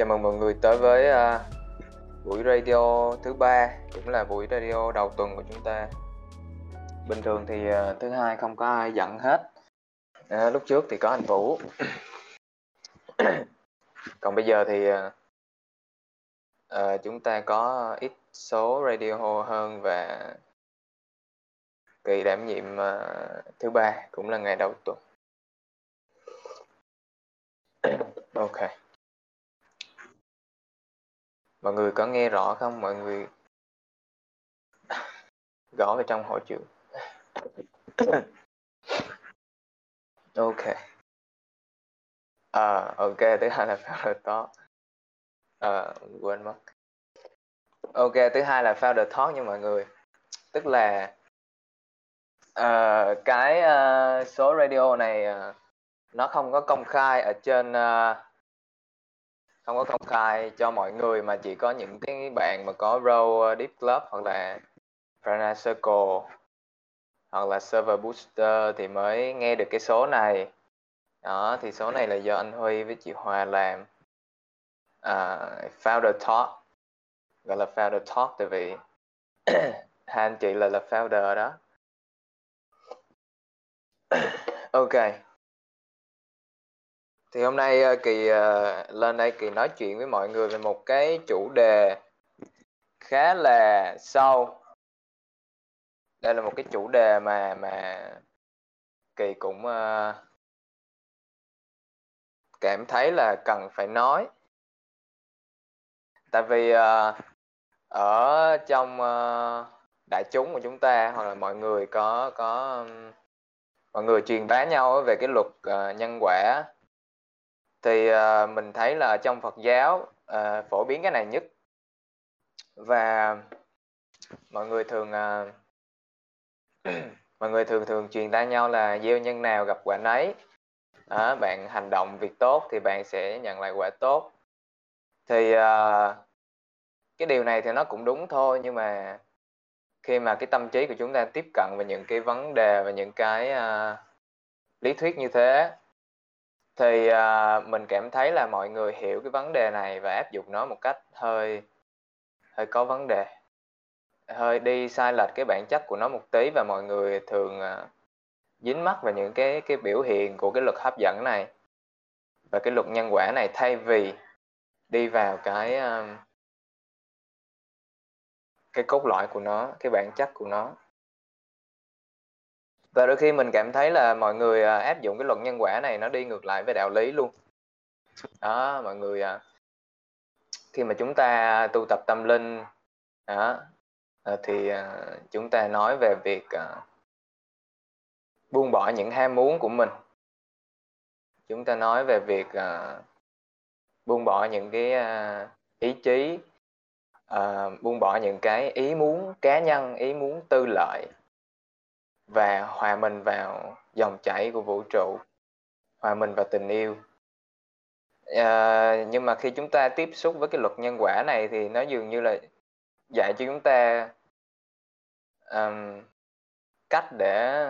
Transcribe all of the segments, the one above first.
Chào mừng mọi người tới với uh, buổi radio thứ ba cũng là buổi radio đầu tuần của chúng ta. Bình thường thì uh, thứ hai không có ai giận hết. Uh, lúc trước thì có anh Vũ. Còn bây giờ thì uh, uh, chúng ta có ít số radio hơn và kỳ đảm nhiệm uh, thứ ba cũng là ngày đầu tuần. ok mọi người có nghe rõ không? Mọi người gõ vào trong hội trường. Ok. À ok thứ hai là founder talk. À, quên mất. Ok thứ hai là founder talk nha mọi người. Tức là uh, cái uh, số radio này uh, nó không có công khai ở trên uh, không có công khai cho mọi người mà chỉ có những cái bạn mà có role ờ, deep club hoặc là Prana Circle hoặc là server booster thì mới nghe được cái số này. Đó thì số này là do anh Huy với chị Hòa làm. Uh, founder talk gọi là founder talk tại vì hai anh chị là là founder đó. Ok thì hôm nay ờ, kỳ ờ, lên đây kỳ nói chuyện với mọi người về một cái chủ đề khá là sâu. Đây là một cái chủ đề mà mà kỳ cũng uh, cảm thấy là cần phải nói. Tại vì uh, ở trong uh, đại chúng của chúng ta hoặc là mọi người có có um, mọi người truyền bá nhau về cái luật uh, nhân quả thì uh, mình thấy là trong Phật giáo uh, phổ biến cái này nhất. Và mọi người thường uh, mọi người thường thường truyền tay nhau là gieo nhân nào gặp quả nấy. À, bạn hành động việc tốt thì bạn sẽ nhận lại quả tốt. Thì uh, cái điều này thì nó cũng đúng thôi nhưng mà khi mà cái tâm trí của chúng ta tiếp cận về những cái vấn đề và những cái uh, lý thuyết như thế thì uh, mình cảm thấy là mọi người hiểu cái vấn đề này và áp dụng nó một cách hơi hơi có vấn đề. Hơi đi sai lệch cái bản chất của nó một tí và mọi người thường uh, dính mắc vào những cái cái biểu hiện của cái luật hấp dẫn này và cái luật nhân quả này thay vì đi vào cái uh, cái cốt lõi của nó cái bản chất của nó và đôi khi mình cảm thấy là mọi người à, áp dụng cái luật nhân quả này nó đi ngược lại với đạo lý luôn. Đó, mọi người à, khi mà chúng ta tu tập tâm linh, đó à, thì chúng ta nói về việc buông bỏ những ham muốn của mình. Chúng ta nói về việc buông bỏ những cái ý chí buông bỏ những cái ý muốn cá nhân, ý muốn tư lợi và hòa mình vào dòng chảy của vũ trụ hòa mình vào tình yêu. À, nhưng mà khi chúng ta tiếp xúc với cái luật nhân quả này thì nó dường như là dạy cho chúng ta um, cách để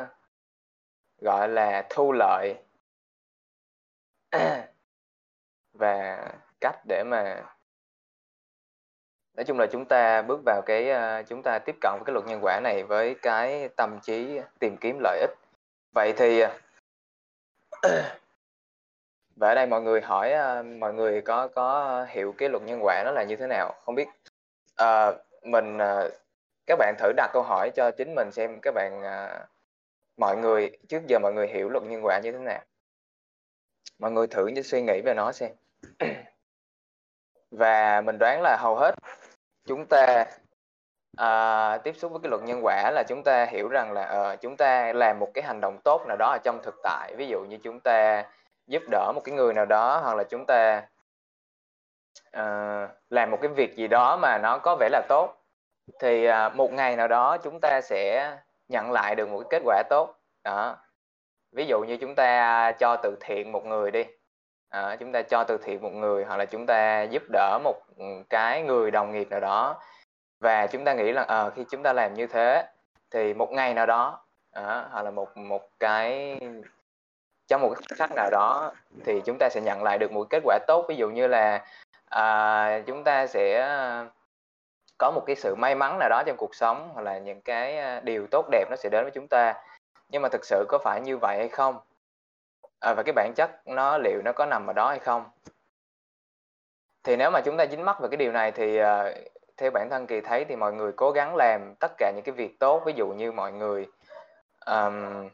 gọi là thu lợi và cách để mà nói chung là chúng ta bước vào cái uh, chúng ta tiếp cận với cái luật nhân quả này với cái tâm trí tìm kiếm lợi ích. Vậy thì ờ, và ở đây mọi người hỏi uh, mọi người có có hiểu cái luật nhân quả nó là như thế nào? Không biết. Uh, mình uh, các bạn thử đặt câu hỏi cho chính mình xem các bạn uh, mọi người trước giờ mọi người hiểu luật nhân quả như thế nào? Mọi người thử suy nghĩ về nó xem. Và mình đoán là hầu hết chúng ta à, tiếp xúc với cái luật nhân quả là chúng ta hiểu rằng là à, chúng ta làm một cái hành động tốt nào đó ở trong thực tại. Ví dụ như chúng ta giúp đỡ một cái người nào đó hoặc là chúng ta à, làm một cái việc gì đó mà nó có vẻ là tốt thì à, một ngày nào đó chúng ta sẽ nhận lại được một cái kết quả tốt. Đó. Ví dụ như chúng ta cho từ thiện một người đi à, chúng ta cho từ thiện một người hoặc là chúng ta giúp đỡ một ừ, cái người đồng nghiệp nào đó. Và chúng ta nghĩ là à, khi chúng ta làm như thế thì một ngày nào đó à, hoặc là một một cái trong một khách nào đó thì chúng ta sẽ nhận lại được một kết quả tốt. Ví dụ như là à, chúng ta sẽ có một cái sự may mắn nào đó trong cuộc sống hoặc là những cái điều tốt đẹp nó sẽ đến với chúng ta. Nhưng mà thực sự có phải như vậy hay không? À, và cái bản chất nó liệu nó có nằm ở đó hay không? Thì nếu mà chúng ta dính mắc về cái điều này thì uh, theo bản thân kỳ thấy thì mọi người cố gắng làm tất cả những cái việc tốt. Ví dụ như mọi người um,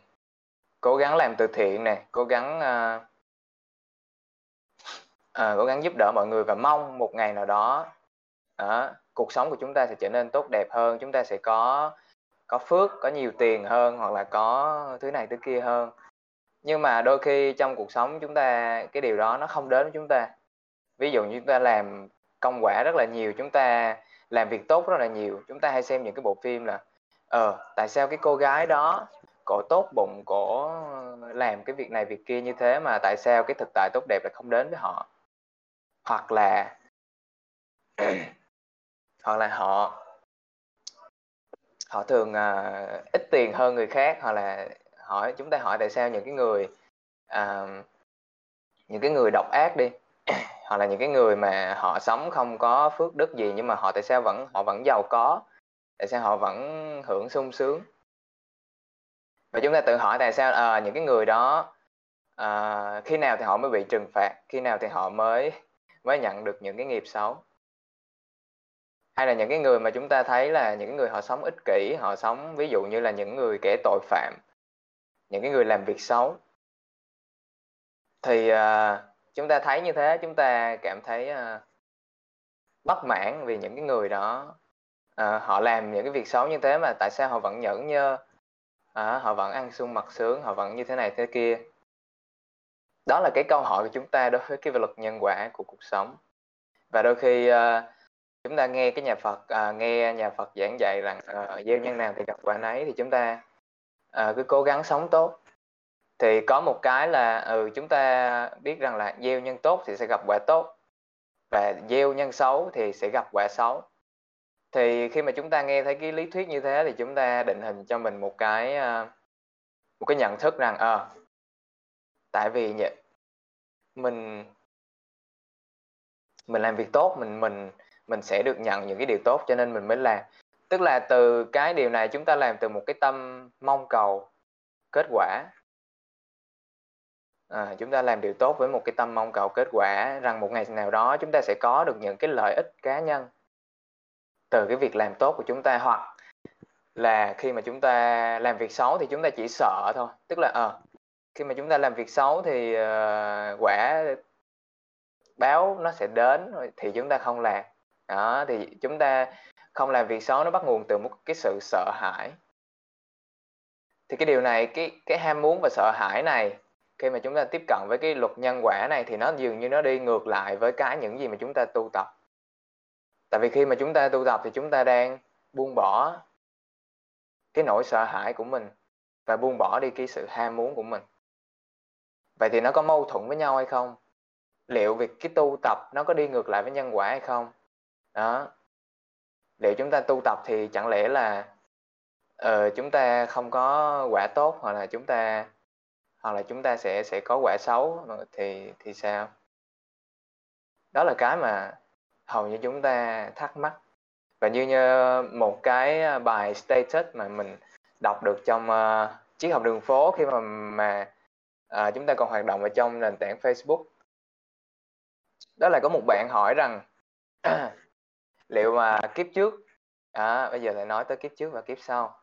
cố gắng làm từ thiện này cố gắng uh, uh, cố gắng giúp đỡ mọi người và mong một ngày nào đó uh, cuộc sống của chúng ta sẽ trở nên tốt đẹp hơn chúng ta sẽ có có phước có nhiều tiền hơn hoặc là có thứ này thứ kia hơn nhưng mà đôi khi trong cuộc sống chúng ta cái điều đó nó không đến với chúng ta. Ví dụ như chúng ta làm công quả rất là nhiều chúng ta làm việc tốt rất là nhiều chúng ta hay xem những cái bộ phim là ờ tại sao cái cô gái đó cổ tốt bụng cổ làm cái việc này việc kia như thế mà tại sao cái thực tại tốt đẹp lại không đến với họ? Hoặc là hoặc là họ họ thường uh, ít tiền hơn người khác hoặc là hỏi chúng ta hỏi tại sao những cái người uh, những cái người độc ác đi hoặc là những cái người mà họ sống không có phước đức gì nhưng mà họ tại sao vẫn họ vẫn giàu có tại sao họ vẫn hưởng sung sướng? Và chúng ta tự hỏi tại sao à, những cái người đó à, khi nào thì họ mới bị trừng phạt khi nào thì họ mới mới nhận được những cái nghiệp xấu? Hay là những cái người mà chúng ta thấy là những người họ sống ích kỷ họ sống ví dụ như là những người kẻ tội phạm? Những cái người làm việc xấu. Thì uh, chúng ta thấy như thế chúng ta cảm thấy uh, bất mãn vì những cái người đó uh, họ làm những cái việc xấu như thế mà tại sao họ vẫn nhẫn nhơ uh, họ vẫn ăn sung mặc sướng họ vẫn như thế này thế kia. Đó là cái câu hỏi của chúng ta đối với cái luật nhân quả của cuộc sống. Và đôi khi uh, chúng ta nghe cái nhà Phật uh, nghe nhà Phật giảng dạy rằng uh, gieo nhân nào thì gặp quả nấy thì chúng ta à, cứ cố gắng sống tốt. Thì có một cái là ừ chúng ta biết rằng là gieo nhân tốt thì sẽ gặp quả tốt và gieo nhân xấu thì sẽ gặp quả xấu. Thì khi mà chúng ta nghe thấy cái lý thuyết như thế thì chúng ta định hình cho mình một cái à, một cái nhận thức rằng ờ à, tại vì mình mình làm việc tốt mình mình mình sẽ được nhận những cái điều tốt cho nên mình mới làm tức là từ cái điều này chúng ta làm từ một cái tâm mong cầu kết quả. À, chúng ta làm điều tốt với một cái tâm mong cầu kết quả rằng một ngày nào đó chúng ta sẽ có được những cái lợi ích cá nhân từ cái việc làm tốt của chúng ta hoặc là khi mà chúng ta làm việc xấu thì chúng ta chỉ sợ thôi. Tức là ờ à, khi mà chúng ta làm việc xấu thì uh, quả báo nó sẽ đến thì chúng ta không làm. Đó thì chúng ta không làm việc xấu nó bắt nguồn từ một cái sự sợ hãi. Thì cái điều này, cái cái ham muốn và sợ hãi này, khi mà chúng ta tiếp cận với cái luật nhân quả này thì nó dường như nó đi ngược lại với cái những gì mà chúng ta tu tập. Tại vì khi mà chúng ta tu tập thì chúng ta đang buông bỏ cái nỗi sợ hãi của mình và buông bỏ đi cái sự ham muốn của mình. Vậy thì nó có mâu thuẫn với nhau hay không? Liệu việc cái tu tập nó có đi ngược lại với nhân quả hay không? Đó liệu chúng ta tu tập thì chẳng lẽ là uh, chúng ta không có quả tốt hoặc là chúng ta hoặc là chúng ta sẽ sẽ có quả xấu ờ, thì thì sao? Đó là cái mà hầu như chúng ta thắc mắc. Và như, như một cái ờ, bài status mà mình đọc được trong uh, triết học đường phố khi mà mà uh, chúng ta còn hoạt động ở trong nền tảng Facebook. Đó là có một bạn hỏi rằng liệu mà kiếp trước à, bây giờ lại nói tới kiếp trước và kiếp sau.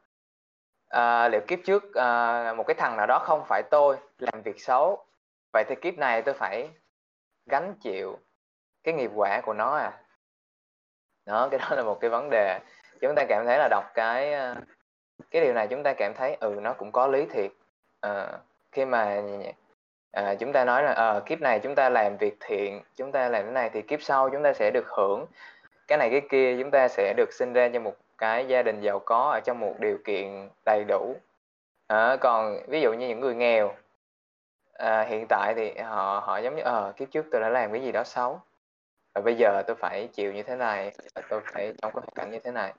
À, liệu kiếp trước à, một cái thằng nào đó không phải tôi làm việc xấu vậy thì kiếp này tôi phải gánh chịu cái nghiệp quả của nó à? Đó cái đó là một cái vấn đề. Chúng ta cảm thấy là đọc cái à, cái điều này chúng ta cảm thấy ừ nó cũng có lý thiệt. À, khi mà à, chúng ta nói là à, kiếp này chúng ta làm việc thiện chúng ta làm cái này thì kiếp sau chúng ta sẽ được hưởng cái này cái kia chúng ta sẽ được sinh ra trong một cái gia đình giàu có ở trong một điều kiện đầy đủ. À, còn ví dụ như những người nghèo à, hiện tại thì họ họ giống như ờ à, kiếp trước tôi đã làm cái gì đó xấu và bây giờ tôi phải chịu như thế này tôi phải trong cái hoàn cảnh như thế này.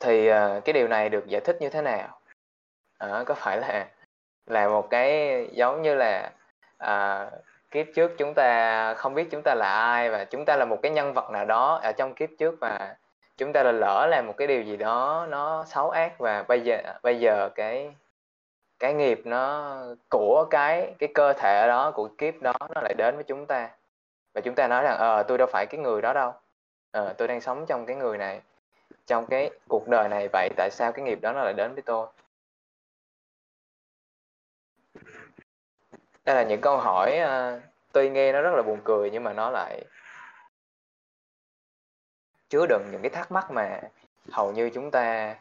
Thì à, cái điều này được giải thích như thế nào? À, có phải là là một cái giống như là à, kiếp trước chúng ta không biết chúng ta là ai và chúng ta là một cái nhân vật nào đó ở trong kiếp trước và chúng ta là lỡ làm một cái điều gì đó nó xấu ác và bây giờ bây giờ cái cái nghiệp nó, của cái cái cơ thể đó, của kiếp đó nó lại đến với chúng ta. Và chúng ta nói rằng ờ tôi đâu phải cái người đó đâu. Ờ tôi đang sống trong cái người này, trong cái cuộc đời này. Vậy tại sao cái nghiệp đó nó lại đến với tôi? Đây là những câu hỏi uh, tuy nghe nó rất là buồn cười nhưng mà nó lại chứa đựng những cái thắc mắc mà hầu như chúng ta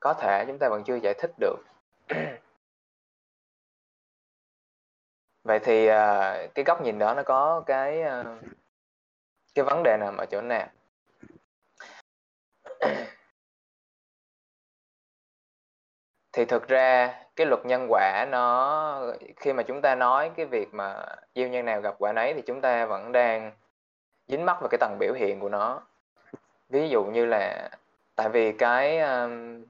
có thể chúng ta vẫn chưa giải thích được. Vậy thì uh, cái góc nhìn đó nó có cái uh, cái vấn đề nằm ở chỗ nào? Thì thực ra cái luật nhân quả nó khi mà chúng ta nói cái việc mà gieo nhân nào gặp quả nấy thì chúng ta vẫn đang dính mắc vào cái tầng biểu hiện của nó. Ví dụ như là tại vì cái um,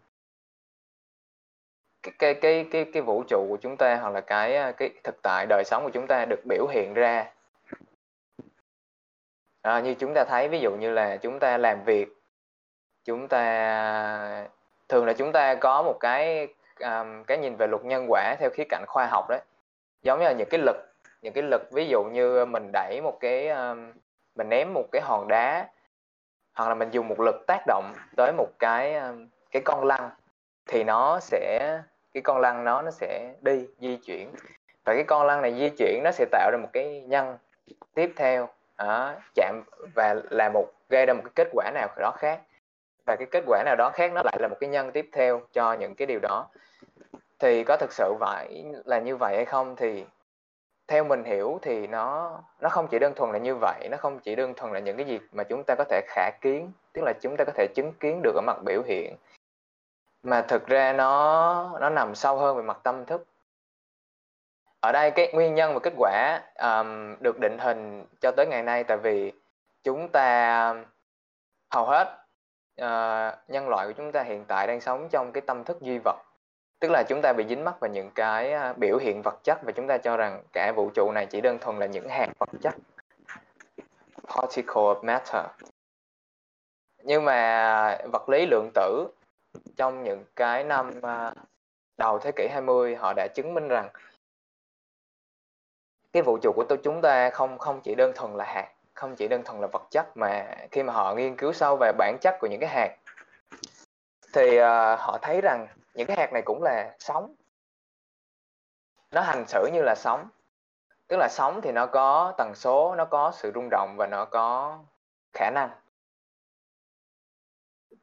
cái cái cái cái cái vũ trụ của chúng ta hoặc là cái uh, cái thực tại đời sống của chúng ta được biểu hiện ra. À, như chúng ta thấy ví dụ như là chúng ta làm việc chúng ta thường là chúng ta có một cái um, cái nhìn về luật nhân quả theo khía cạnh khoa học đấy. Giống như là những cái lực những cái lực ví dụ như mình đẩy một cái um, mình ném một cái hòn đá hoặc là mình dùng một lực tác động tới một cái um, cái con lăn thì nó sẽ cái con lăn nó nó sẽ đi di chuyển. Và cái con lăn này di chuyển nó sẽ tạo ra một cái nhân tiếp theo đó, chạm và là một gây ra một cái kết quả nào đó khác. Và cái kết quả nào đó khác nó lại là một cái nhân tiếp theo cho những cái điều đó thì có thực sự phải là như vậy hay không? Thì theo mình hiểu thì nó nó không chỉ đơn thuần là như vậy nó không chỉ đơn thuần là những cái gì mà chúng ta có thể khả kiến tức là chúng ta có thể chứng kiến được ở mặt biểu hiện mà thực ra nó nó nằm sâu hơn về mặt tâm thức. Ở đây cái nguyên nhân và kết quả um, được định hình cho tới ngày nay tại vì chúng ta hầu hết uh, nhân loại của chúng ta hiện tại đang sống trong cái tâm thức duy vật tức là chúng ta bị dính mắc vào những cái à, biểu hiện vật chất và chúng ta cho rằng cả vũ trụ này chỉ đơn thuần là những hạt vật chất. Particle of matter. Nhưng mà vật lý lượng tử trong những cái năm à, đầu thế kỷ 20 họ đã chứng minh rằng cái vũ trụ của tôi chúng ta không không chỉ đơn thuần là hạt không chỉ đơn thuần là vật chất mà khi mà họ nghiên cứu sâu về bản chất của những cái hạt thì uh, họ thấy rằng những cái hạt này cũng là sống. Nó hành xử như là sống. Tức là sống thì nó có tần số, nó có sự rung động và nó có khả năng.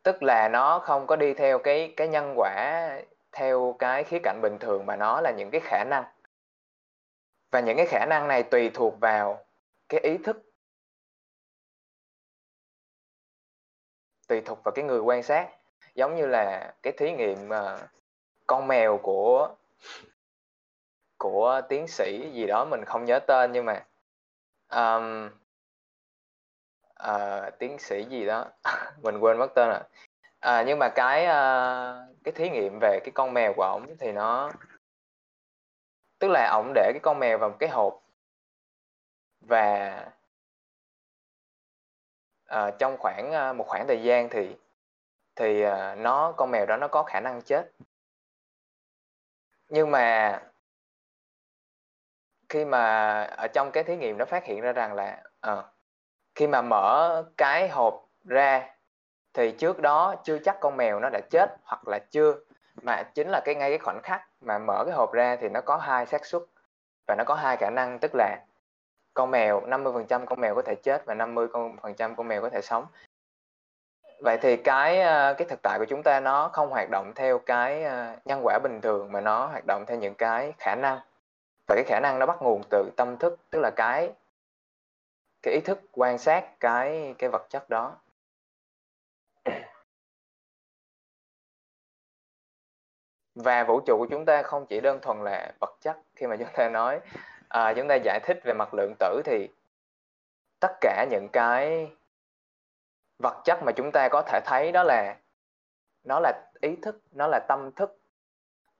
Tức là nó không có đi theo cái cái nhân quả, theo cái khía cạnh bình thường, mà nó là những cái khả năng. Và những cái khả năng này tùy thuộc vào cái ý thức. Tùy thuộc vào cái người quan sát giống như là cái thí nghiệm uh, con mèo của của tiến sĩ gì đó mình không nhớ tên nhưng mà um, uh, tiến sĩ gì đó mình quên mất tên rồi. À, nhưng mà cái uh, cái thí nghiệm về cái con mèo của ổng thì nó tức là ổng để cái con mèo vào một cái hộp và uh, trong khoảng uh, một khoảng thời gian thì thì ờ, nó con mèo đó nó có khả năng chết. Nhưng mà khi mà ở trong cái thí nghiệm nó phát hiện ra rằng là à, khi mà mở cái hộp ra thì trước đó chưa chắc con mèo nó đã chết hoặc là chưa mà chính là cái ngay cái khoảnh khắc mà mở cái hộp ra thì nó có hai xác suất và nó có hai khả năng tức là con mèo 50% con mèo có thể chết và 50% con mèo có thể sống vậy thì cái ờ, cái thực tại của chúng ta nó không hoạt động theo cái ờ, nhân quả bình thường mà nó hoạt động theo những cái khả năng. Và cái khả năng nó bắt nguồn từ tâm thức tức là cái cái ý thức quan sát cái cái vật chất đó. Và vũ trụ của chúng ta không chỉ đơn thuần là vật chất khi mà chúng ta nói à, chúng ta giải thích về mặt lượng tử thì tất cả những cái vật chất mà chúng ta có thể thấy đó là, nó là ý thức, nó là tâm thức,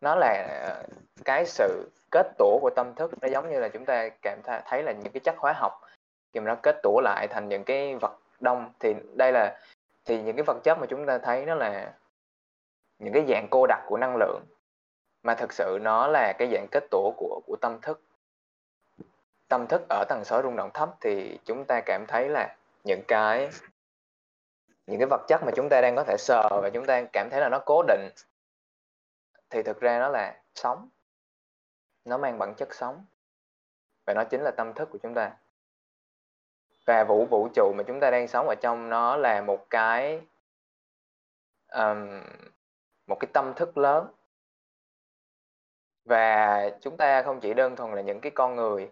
nó là ờ, cái sự kết tủa của tâm thức. Nó giống như là chúng ta cảm thấy là những cái chất hóa học, khi mà nó kết tủa lại thành những cái vật đông, thì đây là, thì những cái vật chất mà chúng ta thấy nó là những cái dạng cô đặc của năng lượng, mà thực sự nó là cái dạng kết tủa của của tâm thức. Tâm thức ở tần số rung động thấp thì chúng ta cảm thấy là những cái những cái vật chất mà chúng ta đang có thể sờ và chúng ta cảm thấy là nó cố định thì thực ra nó là sống. Nó mang bản chất sống. Và nó chính là tâm thức của chúng ta. Và vũ vũ trụ mà chúng ta đang sống ở trong nó là một cái um, một cái tâm thức lớn. Và chúng ta không chỉ đơn thuần là những cái con người.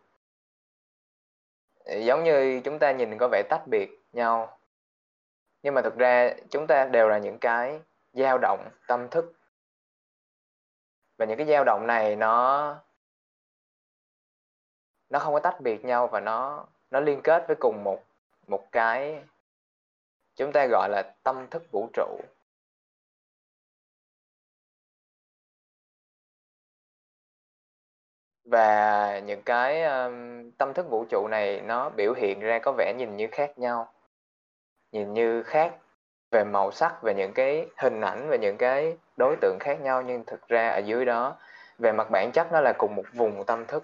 Giống như chúng ta nhìn có vẻ tách biệt nhau nhưng mà thực ra chúng ta đều là những cái dao động tâm thức. Và những cái dao động này nó nó không có tách biệt nhau và nó nó liên kết với cùng một một cái chúng ta gọi là tâm thức vũ trụ. Và những cái um, tâm thức vũ trụ này nó biểu hiện ra có vẻ nhìn như khác nhau nhìn như khác về màu sắc về những cái hình ảnh về những cái đối tượng khác nhau nhưng thực ra ở dưới đó về mặt bản chất nó là cùng một vùng tâm thức.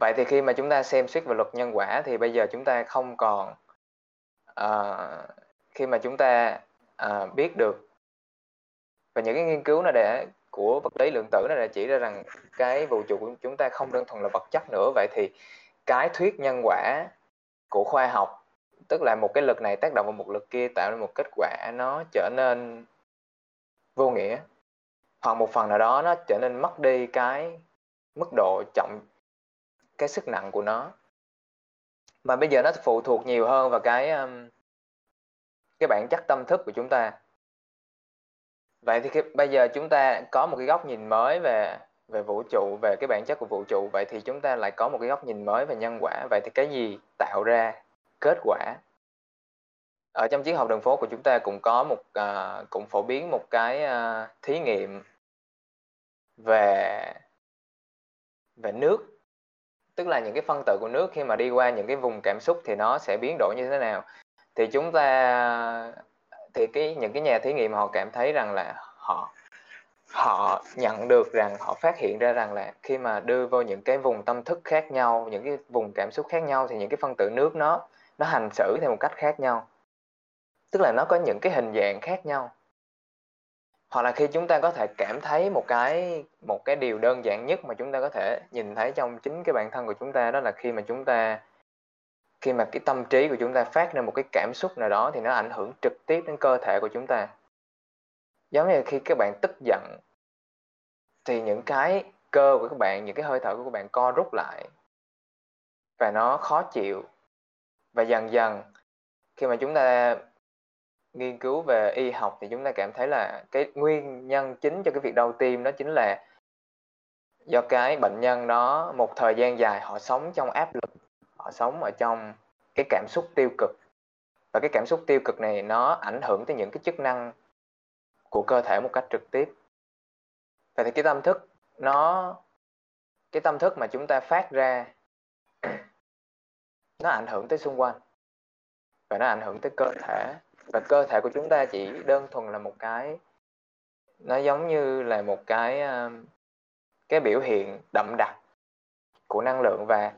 Vậy thì khi mà chúng ta xem xét về luật nhân quả thì bây giờ chúng ta không còn uh, khi mà chúng ta uh, biết được và những cái nghiên cứu này để của vật lý lượng tử này đã chỉ ra rằng cái vũ trụ của chúng ta không đơn thuần là vật chất nữa. Vậy thì cái thuyết nhân quả của khoa học tức là một cái lực này tác động vào một lực kia tạo ra một kết quả nó trở nên vô nghĩa. Hoặc một phần nào đó nó trở nên mất đi cái mức độ trọng cái sức nặng của nó. Mà bây giờ nó phụ thuộc nhiều hơn vào cái um, cái bản chất tâm thức của chúng ta. Vậy thì khi, bây giờ chúng ta có một cái góc nhìn mới về về vũ trụ về cái bản chất của vũ trụ vậy thì chúng ta lại có một cái góc nhìn mới về nhân quả. Vậy thì cái gì tạo ra kết quả. Ở trong triết học đường phố của chúng ta cũng có một uh, cũng phổ biến một cái uh, thí nghiệm về về nước. Tức là những cái phân tử của nước khi mà đi qua những cái vùng cảm xúc thì nó sẽ biến đổi như thế nào. Thì chúng ta thì cái những cái nhà thí nghiệm họ cảm thấy rằng là họ họ nhận được rằng họ phát hiện ra rằng là khi mà đưa vô những cái vùng tâm thức khác nhau những cái vùng cảm xúc khác nhau thì những cái phân tử nước nó nó hành xử theo một cách khác nhau. Tức là nó có những cái hình dạng khác nhau. Hoặc là khi chúng ta có thể cảm thấy một cái một cái điều đơn giản nhất mà chúng ta có thể nhìn thấy trong chính cái bản thân của chúng ta, đó là khi mà chúng ta, khi mà cái tâm trí của chúng ta phát ra một cái cảm xúc nào đó thì nó ảnh hưởng trực tiếp đến cơ thể của chúng ta. Giống như khi các bạn tức giận, thì những cái cơ của các bạn, những cái hơi thở của các bạn co rút lại và nó khó chịu và dần dần, khi mà chúng ta nghiên cứu về y học thì chúng ta cảm thấy là cái nguyên nhân chính cho cái việc đau tim đó chính là do cái bệnh nhân đó một thời gian dài họ sống trong áp lực, họ sống ở trong cái cảm xúc tiêu cực. Và cái cảm xúc tiêu cực này nó ảnh hưởng tới những cái chức năng của cơ thể một cách trực tiếp. Vậy thì cái tâm thức nó, cái tâm thức mà chúng ta phát ra nó ảnh hưởng tới xung quanh. Và nó ảnh hưởng tới cơ thể. Và cơ thể của chúng ta chỉ đơn thuần là một cái nó giống như là một cái ờ, cái biểu hiện đậm đặc của năng lượng và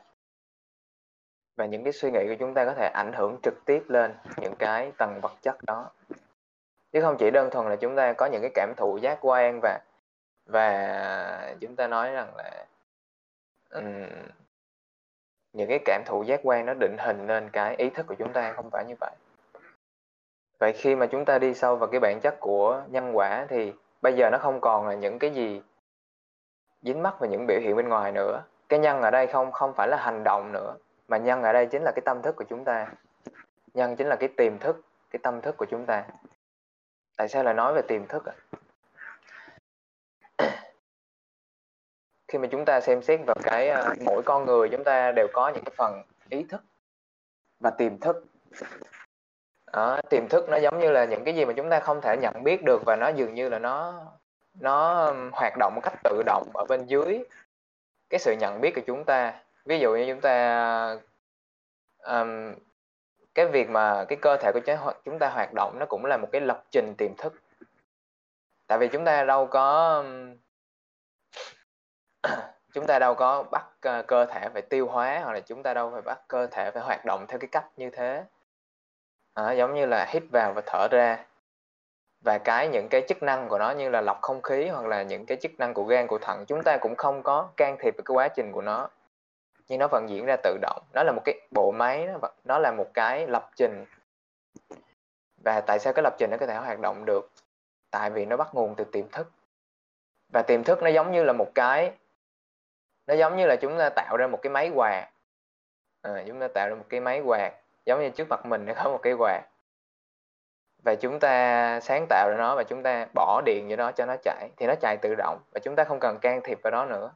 và những cái suy nghĩ của chúng ta có thể ảnh hưởng trực tiếp lên những cái tầng vật chất đó. Chứ không chỉ đơn thuần là chúng ta có những cái cảm thụ giác quan và và chúng ta nói rằng là um, những cái cảm thụ giác quan nó định hình lên cái ý thức của chúng ta không phải như vậy. Vậy khi mà chúng ta đi sâu vào cái bản chất của nhân quả thì bây giờ nó không còn là những cái gì dính mắc vào những biểu hiện bên ngoài nữa. Cái nhân ở đây không không phải là hành động nữa, mà nhân ở đây chính là cái tâm thức của chúng ta. Nhân chính là cái tiềm thức, cái tâm thức của chúng ta. Tại sao lại nói về tiềm thức à? Khi mà chúng ta xem xét vào cái uh, mỗi con người chúng ta đều có những cái phần ý thức và tiềm thức. Đó, tiềm thức nó giống như là những cái gì mà chúng ta không thể nhận biết được và nó dường như là nó nó hoạt động một cách tự động ở bên dưới cái sự nhận biết của chúng ta. Ví dụ như chúng ta um, cái việc mà cái cơ thể của chúng ta hoạt động nó cũng là một cái lập trình tiềm thức. Tại vì chúng ta đâu có chúng ta đâu có bắt uh, cơ thể phải tiêu hóa hoặc là chúng ta đâu phải bắt cơ thể phải hoạt động theo cái cách như thế. À, giống như là hít vào và thở ra. Và cái những cái chức năng của nó như là lọc không khí hoặc là những cái chức năng của gan của thận chúng ta cũng không có can thiệp vào cái quá trình của nó. Nhưng nó vẫn diễn ra tự động. Nó là một cái bộ máy nó, nó là một cái lập trình. Và tại sao cái lập trình nó có thể hoạt động được? Tại vì nó bắt nguồn từ tiềm thức. Và tiềm thức nó giống như là một cái nó giống như là chúng ta tạo ra một cái máy quạt. À, chúng ta tạo ra một cái máy quạt giống như trước mặt mình nó có một cái quạt. Và chúng ta sáng tạo ra nó và chúng ta bỏ điện vô nó cho nó chạy thì nó chạy tự động và chúng ta không cần can thiệp vào đó nữa.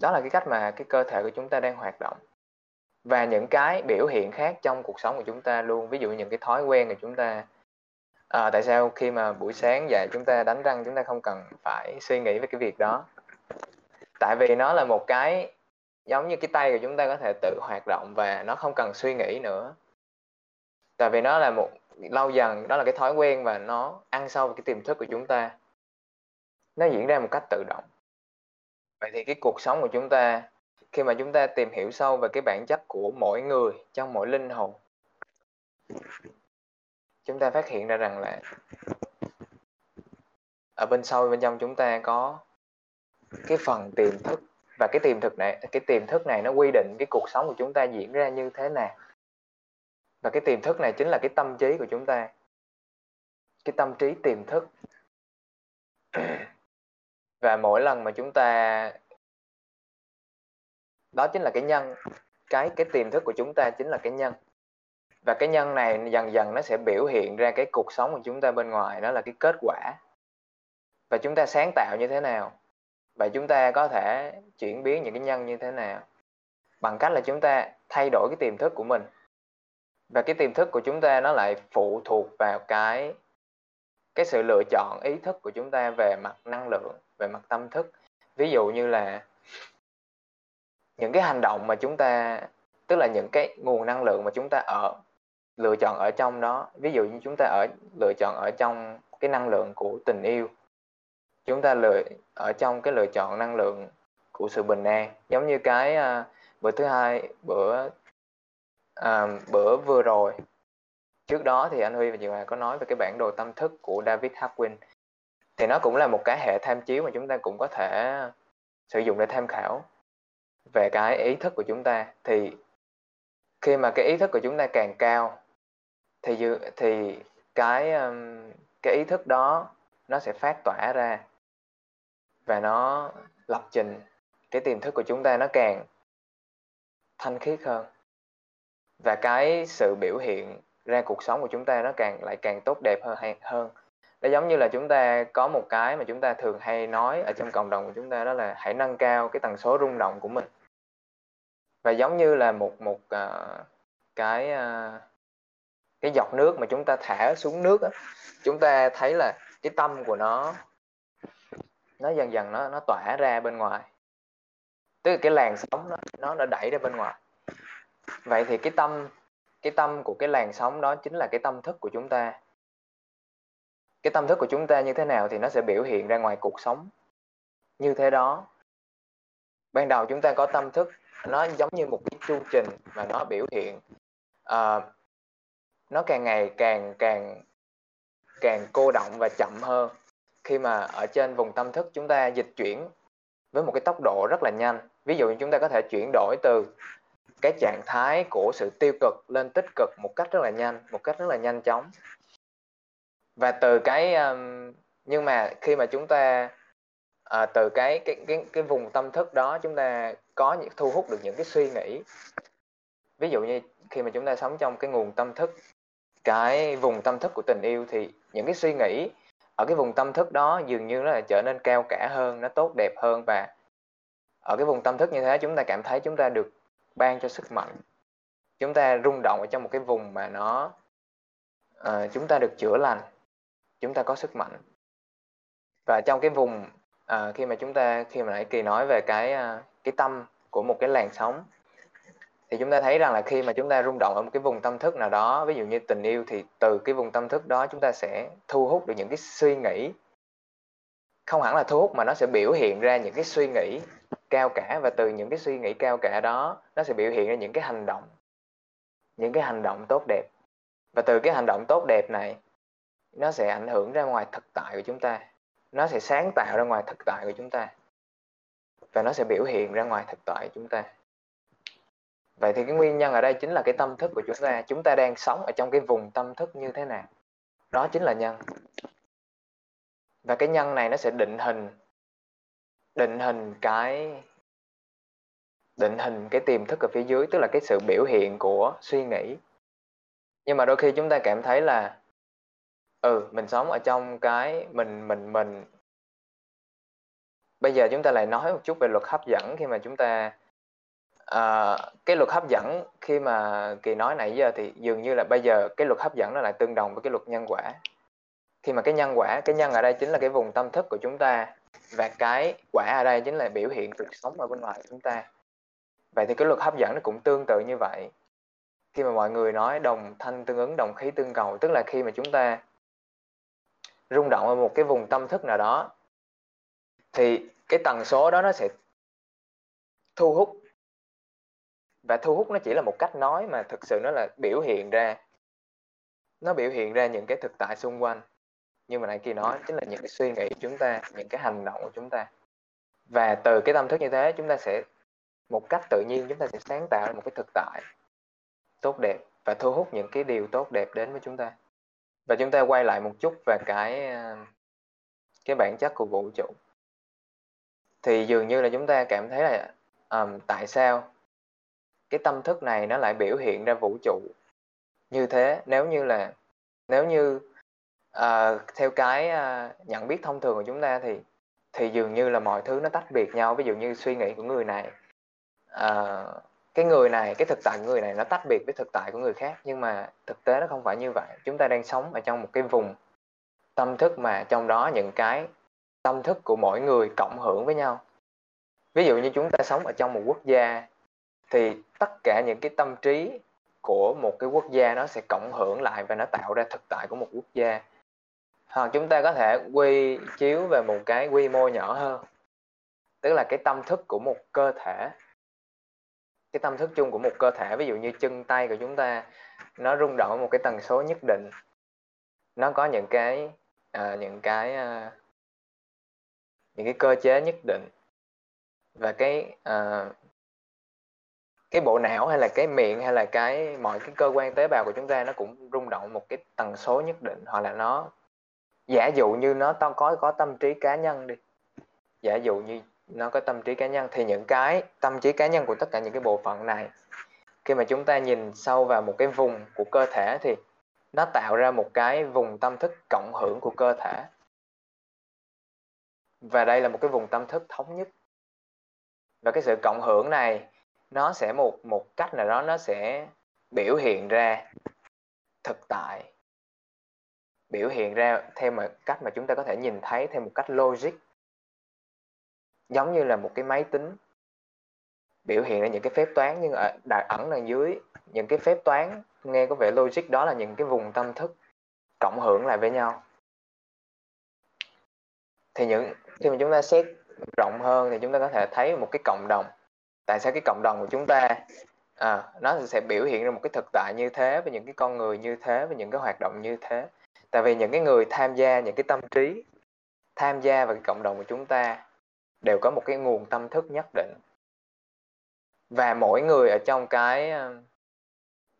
Đó là cái cách mà cái cơ thể của chúng ta đang hoạt động. Và những cái biểu hiện khác trong cuộc sống của chúng ta luôn ví dụ những cái thói quen của chúng ta à, tại sao khi mà buổi sáng dậy chúng ta đánh răng chúng ta không cần phải suy nghĩ về cái việc đó tại vì nó là một cái giống như cái tay của chúng ta có thể tự hoạt động và nó không cần suy nghĩ nữa. Tại vì nó là một, lâu dần, đó là cái thói quen và nó ăn sâu vào cái tiềm thức của chúng ta. Nó diễn ra một cách tự động. Vậy thì cái cuộc sống của chúng ta, khi mà chúng ta tìm hiểu sâu về cái bản chất của mỗi người trong mỗi linh hồn, chúng ta phát hiện ra rằng là ở bên sâu bên trong chúng ta có cái phần tiềm thức và cái tiềm thức này, cái tiềm thức này nó quy định cái cuộc sống của chúng ta diễn ra như thế nào. Và cái tiềm thức này chính là cái tâm trí của chúng ta. Cái tâm trí tiềm thức. Và mỗi lần mà chúng ta, đó chính là cái nhân. Cái cái tiềm thức của chúng ta chính là cái nhân. Và cái nhân này dần dần nó sẽ biểu hiện ra cái cuộc sống của chúng ta bên ngoài, đó là cái kết quả. Và chúng ta sáng tạo như thế nào? Và chúng ta có thể chuyển biến những cái nhân như thế nào? Bằng cách là chúng ta thay đổi cái tiềm thức của mình. Và cái tiềm thức của chúng ta nó lại phụ thuộc vào cái cái sự lựa chọn ý thức của chúng ta về mặt năng lượng, về mặt tâm thức. Ví dụ như là những cái hành động mà chúng ta, tức là những cái nguồn năng lượng mà chúng ta ở, lựa chọn ở trong đó. Ví dụ như chúng ta ở, lựa chọn ở trong cái năng lượng của tình yêu chúng ta lựa ở trong cái lựa chọn năng lượng của sự bình an. Giống như cái uh, bữa thứ hai bữa à, bữa vừa rồi. Trước đó thì anh Huy và chị Hòa có nói về cái bản đồ tâm thức của David Hawkins thì nó cũng là một cái hệ tham chiếu mà chúng ta cũng có thể sử dụng để tham khảo về cái ý thức của chúng ta. Thì khi mà cái ý thức của chúng ta càng cao thì thì cái cái ý thức đó nó sẽ phát tỏa ra và nó lập trình. Cái tiềm thức của chúng ta nó càng thanh khiết hơn. Và cái sự biểu hiện ra cuộc sống của chúng ta nó càng lại càng tốt đẹp hơn hay hơn. Nó giống như là chúng ta có một cái mà chúng ta thường hay nói ở trong cộng đồng của chúng ta đó là hãy nâng cao cái tần số rung động của mình. Và giống như là một một uh, cái uh, cái giọt nước mà chúng ta thả xuống nước đó, chúng ta thấy là cái tâm của nó nó dần dần nó nó tỏa ra bên ngoài. Tức là cái làn sóng nó nó đã đẩy ra bên ngoài. Vậy thì cái tâm cái tâm của cái làn sóng đó chính là cái tâm thức của chúng ta. Cái tâm thức của chúng ta như thế nào thì nó sẽ biểu hiện ra ngoài cuộc sống. Như thế đó ban đầu chúng ta có tâm thức nó giống như một cái chu trình mà nó biểu hiện uh, nó càng ngày càng càng càng cô động và chậm hơn khi mà ở trên vùng tâm thức chúng ta dịch chuyển với một cái tốc độ rất là nhanh. Ví dụ như chúng ta có thể chuyển đổi từ cái trạng thái của sự tiêu cực lên tích cực một cách rất là nhanh một cách rất là nhanh chóng. Và từ cái um, nhưng mà khi mà chúng ta à, từ cái cái cái cái vùng tâm thức đó chúng ta có những thu hút được những cái suy nghĩ. Ví dụ như khi mà chúng ta sống trong cái nguồn tâm thức cái vùng tâm thức của tình yêu thì những cái suy nghĩ ở cái vùng tâm thức đó dường như nó là trở nên cao cả hơn nó tốt đẹp hơn và ở cái vùng tâm thức như thế chúng ta cảm thấy chúng ta được ban cho sức mạnh. Chúng ta rung động ở trong một cái vùng mà nó uh, chúng ta được chữa lành chúng ta có sức mạnh. Và trong cái vùng uh, khi mà chúng ta khi mà nãy kỳ nói về cái uh, cái tâm của một cái làn sóng thì chúng ta thấy rằng là khi mà chúng ta rung động ở một cái vùng tâm thức nào đó, ví dụ như tình yêu thì từ cái vùng tâm thức đó chúng ta sẽ thu hút được những cái suy nghĩ. Không hẳn là thu hút mà nó sẽ biểu hiện ra những cái suy nghĩ cao cả và từ những cái suy nghĩ cao cả đó, nó sẽ biểu hiện ra những cái hành động, những cái hành động tốt đẹp. Và từ cái hành động tốt đẹp này, nó sẽ ảnh hưởng ra ngoài thực tại của chúng ta. Nó sẽ sáng tạo ra ngoài thực tại của chúng ta. Và nó sẽ biểu hiện ra ngoài thực tại của chúng ta vậy thì cái nguyên nhân ở đây chính là cái tâm thức của chúng ta. Chúng ta đang sống ở trong cái vùng tâm thức như thế nào? Đó chính là nhân. Và cái nhân này nó sẽ định hình định hình cái, định hình cái tiềm thức ở phía dưới, tức là cái sự biểu hiện của suy nghĩ. Nhưng mà đôi khi chúng ta cảm thấy là ừ mình sống ở trong cái mình mình mình. Bây giờ chúng ta lại nói một chút về luật hấp dẫn khi mà chúng ta à, cái luật hấp dẫn khi mà kỳ nói nãy giờ thì dường như là bây giờ cái luật hấp dẫn nó lại tương đồng với cái luật nhân quả. Khi mà cái nhân quả cái nhân ở đây chính là cái vùng tâm thức của chúng ta và cái quả ở đây chính là biểu hiện cuộc sống ở bên ngoài của chúng ta. Vậy thì cái luật hấp dẫn nó cũng tương tự như vậy. Khi mà mọi người nói đồng thanh tương ứng đồng khí tương cầu tức là khi mà chúng ta rung động ở một cái vùng tâm thức nào đó thì cái tần số đó nó sẽ thu hút và thu hút nó chỉ là một cách nói mà thực sự nó là biểu hiện ra. Nó biểu hiện ra những cái thực tại xung quanh. Như mà nãy kia nói chính là những cái suy nghĩ của chúng ta những cái hành động của chúng ta. Và từ cái tâm thức như thế chúng ta sẽ một cách tự nhiên chúng ta sẽ sáng tạo ra một cái thực tại tốt đẹp và thu hút những cái điều tốt đẹp đến với chúng ta. Và chúng ta quay lại một chút về cái ờ, cái bản chất của vũ trụ. Thì dường như là chúng ta cảm thấy là um, tại sao cái tâm thức này nó lại biểu hiện ra vũ trụ. Như thế nếu như là nếu như uh, theo cái uh, nhận biết thông thường của chúng ta thì thì dường như là mọi thứ nó tách biệt nhau. Ví dụ như suy nghĩ của người này uh, cái người này cái thực tại của người này nó tách biệt với thực tại của người khác. Nhưng mà thực tế nó không phải như vậy. Chúng ta đang sống ở trong một cái vùng tâm thức mà trong đó những cái tâm thức của mỗi người cộng hưởng với nhau. Ví dụ như chúng ta sống ở trong một quốc gia thì tất cả những cái tâm trí của một cái quốc gia nó sẽ cộng hưởng lại và nó tạo ra thực tại của một quốc gia. Hoặc chúng ta có thể quy chiếu về một cái quy mô nhỏ hơn tức là cái tâm thức của một cơ thể. Cái tâm thức chung của một cơ thể ví dụ như chân tay của chúng ta nó rung động ở một cái tần số nhất định. Nó có những cái à, những cái à, những cái cơ chế nhất định. Và cái à, cái bộ não hay là cái miệng hay là cái mọi cái cơ quan tế bào của chúng ta nó cũng rung động một cái tần số nhất định, hoặc là nó, giả dụ như nó có có tâm trí cá nhân đi. Giả dụ như nó có tâm trí cá nhân, thì những cái tâm trí cá nhân của tất cả những cái bộ phận này, khi mà chúng ta nhìn sâu vào một cái vùng của cơ thể thì nó tạo ra một cái vùng tâm thức cộng hưởng của cơ thể. Và đây là một cái vùng tâm thức thống nhất. Và cái sự cộng hưởng này nó sẽ một một cách nào đó nó sẽ biểu hiện ra thực tại. Biểu hiện ra theo một cách mà chúng ta có thể nhìn thấy theo một cách logic. Giống như là một cái máy tính biểu hiện ra những cái phép toán, nhưng ở đại ẩn đằng dưới, những cái phép toán nghe có vẻ logic đó là những cái vùng tâm thức cộng hưởng lại với nhau. Thì những, khi mà chúng ta xét rộng hơn thì chúng ta có thể thấy một cái cộng đồng tại sao cái cộng đồng của chúng ta à, nó sẽ biểu hiện ra một cái thực tại như thế với những cái con người như thế với những cái hoạt động như thế? Tại vì những cái người tham gia những cái tâm trí tham gia vào cái cộng đồng của chúng ta đều có một cái nguồn tâm thức nhất định. Và mỗi người ở trong cái ờ,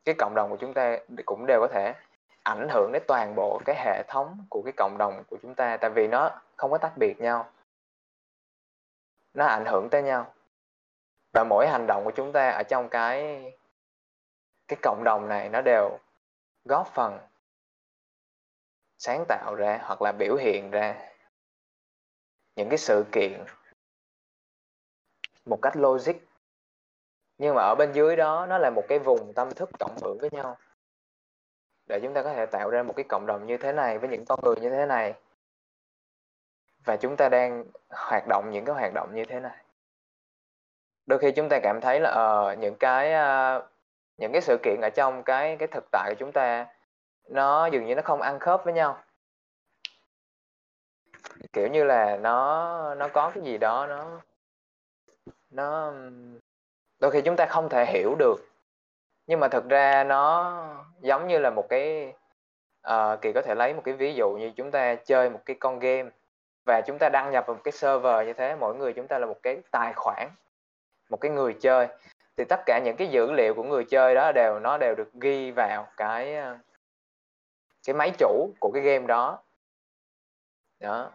cái cộng đồng của chúng ta cũng đều có thể ảnh hưởng đến toàn bộ cái hệ thống của cái cộng đồng của chúng ta tại vì nó không có tách biệt nhau. Nó ảnh hưởng tới nhau và mỗi hành động của chúng ta ở trong cái cái cộng đồng này nó đều góp phần sáng tạo ra hoặc là biểu hiện ra những cái sự kiện một cách logic. Nhưng mà ở bên dưới đó, nó là một cái vùng tâm thức cộng hưởng với nhau. Để chúng ta có thể tạo ra một cái cộng đồng như thế này, với những con người như thế này. Và chúng ta đang hoạt động những cái hoạt động như thế này đôi khi chúng ta cảm thấy là uh, những cái uh, những cái sự kiện ở trong cái cái thực tại của chúng ta nó dường như nó không ăn khớp với nhau. Kiểu như là nó nó có cái gì đó nó nó đôi khi chúng ta không thể hiểu được. Nhưng mà thực ra nó giống như là một cái uh, kỳ có thể lấy một cái ví dụ như chúng ta chơi một cái con game và chúng ta đăng nhập vào một cái server như thế mỗi người chúng ta là một cái tài khoản một cái người chơi. Thì tất cả những cái dữ liệu của người chơi đó đều, nó đều được ghi vào cái ờ, cái máy chủ của cái game đó. Đó,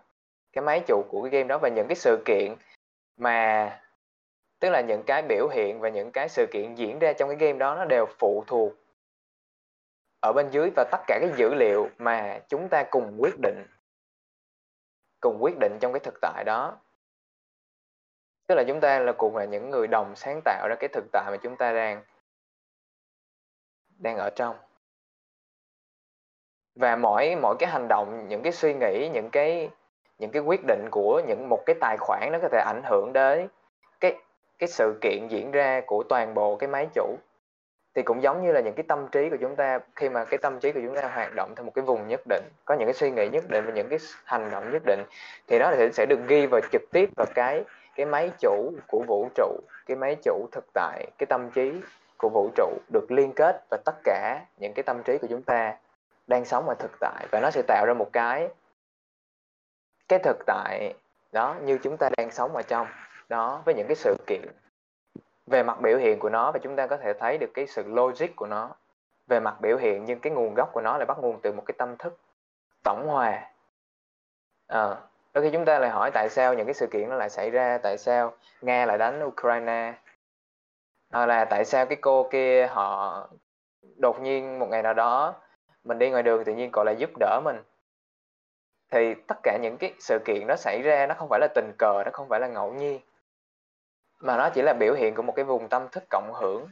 cái máy chủ của cái game đó và những cái sự kiện mà, tức là những cái biểu hiện và những cái sự kiện diễn ra trong cái game đó, nó đều phụ thuộc ở bên dưới và tất cả cái dữ liệu mà chúng ta cùng quyết định, cùng quyết định trong cái thực tại đó tức là chúng ta là cùng là những người đồng sáng tạo ra cái thực tại mà chúng ta đang đang ở trong. Và mỗi mỗi cái hành động, những cái suy nghĩ, những cái những cái quyết định của những một cái tài khoản nó có thể ảnh hưởng đến cái cái sự kiện diễn ra của toàn bộ cái máy chủ. Thì cũng giống như là những cái tâm trí của chúng ta, khi mà cái tâm trí của chúng ta hoạt động theo một cái vùng nhất định, có những cái suy nghĩ nhất định và những cái hành động nhất định, thì nó sẽ được ghi vào trực tiếp vào cái cái máy chủ của vũ trụ cái máy chủ thực tại cái tâm trí của vũ trụ được liên kết và tất cả những cái tâm trí của chúng ta đang sống ở thực tại. Và nó sẽ tạo ra một cái cái thực tại đó như chúng ta đang sống ở trong đó với những cái sự kiện về mặt biểu hiện của nó. Và chúng ta có thể thấy được cái sự logic của nó về mặt biểu hiện nhưng cái nguồn gốc của nó lại bắt nguồn từ một cái tâm thức tổng hòa. À, đôi khi chúng ta lại hỏi tại sao những cái sự kiện nó lại xảy ra, tại sao nga lại đánh ukraine? Hoặc là tại sao cái cô kia họ đột nhiên một ngày nào đó mình đi ngoài đường tự nhiên cô lại giúp đỡ mình? Thì tất cả những cái sự kiện nó xảy ra nó không phải là tình cờ, nó không phải là ngẫu nhiên, mà nó chỉ là biểu hiện của một cái vùng tâm thức cộng hưởng.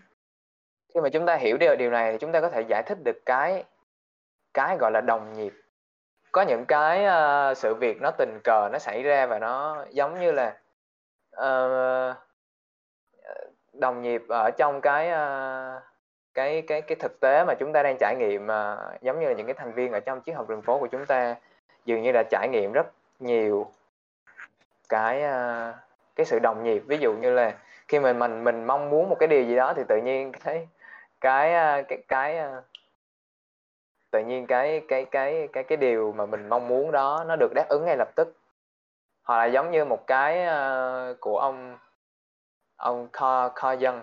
Khi mà chúng ta hiểu được điều này thì chúng ta có thể giải thích được cái cái gọi là đồng nhịp có những cái uh, sự việc nó tình cờ nó xảy ra và nó giống như là uh, đồng nhịp ở trong cái uh, cái cái cái thực tế mà chúng ta đang trải nghiệm uh, giống như là những cái thành viên ở trong chiếc học đường phố của chúng ta dường như là trải nghiệm rất nhiều cái uh, cái sự đồng nhịp ví dụ như là khi mình mình mình mong muốn một cái điều gì đó thì tự nhiên cái cái cái cái tự nhiên cái cái cái cái cái điều mà mình mong muốn đó nó được đáp ứng ngay lập tức. Hoặc là giống như một cái uh, của ông ông Kho Kho Dân.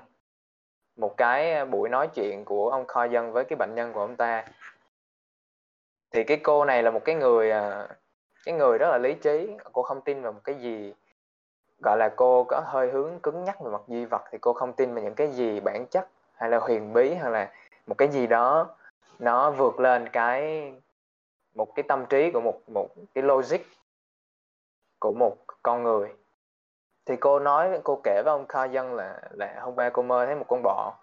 Một cái ờ, buổi nói chuyện của ông Kho Dân với cái bệnh nhân của ông ta. Thì cái cô này là một cái người uh, cái người rất là lý trí. Cô không tin vào một cái gì. Gọi là cô có hơi hướng cứng nhắc về mặt duy vật thì cô không tin vào những cái gì bản chất hay là huyền bí hay là một cái gì đó nó vượt lên cái, một cái tâm trí của một một cái logic của một con người. Thì cô nói, cô kể với ông Kha Dân là là hôm qua cô mơ thấy một con bọ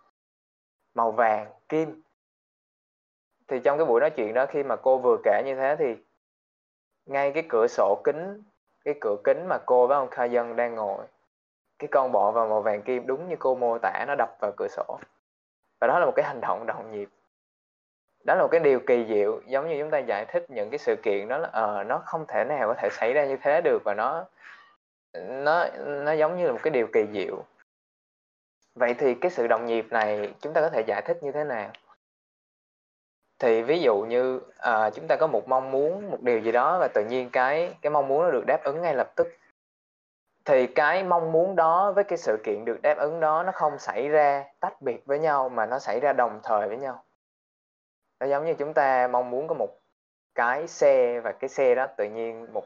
màu vàng, kim. Thì trong cái buổi nói chuyện đó, khi mà cô vừa kể như thế thì ngay cái cửa sổ kính, cái cửa kính mà cô với ông Kha Dân đang ngồi, cái con bọ vào màu vàng kim đúng như cô mô tả, nó đập vào cửa sổ. Và đó là một cái hành động đồng nhịp đó là một cái điều kỳ diệu giống như chúng ta giải thích những cái sự kiện đó là uh, nó không thể nào có thể xảy ra như thế được và nó nó nó giống như là một cái điều kỳ diệu. Vậy thì cái sự đồng nhịp này chúng ta có thể giải thích như thế nào? Thì ví dụ như uh, chúng ta có một mong muốn một điều gì đó và tự nhiên cái cái mong muốn nó được đáp ứng ngay lập tức. Thì cái mong muốn đó với cái sự kiện được đáp ứng đó nó không xảy ra tách biệt với nhau mà nó xảy ra đồng thời với nhau nó giống như chúng ta mong muốn có một cái xe và cái xe đó tự nhiên một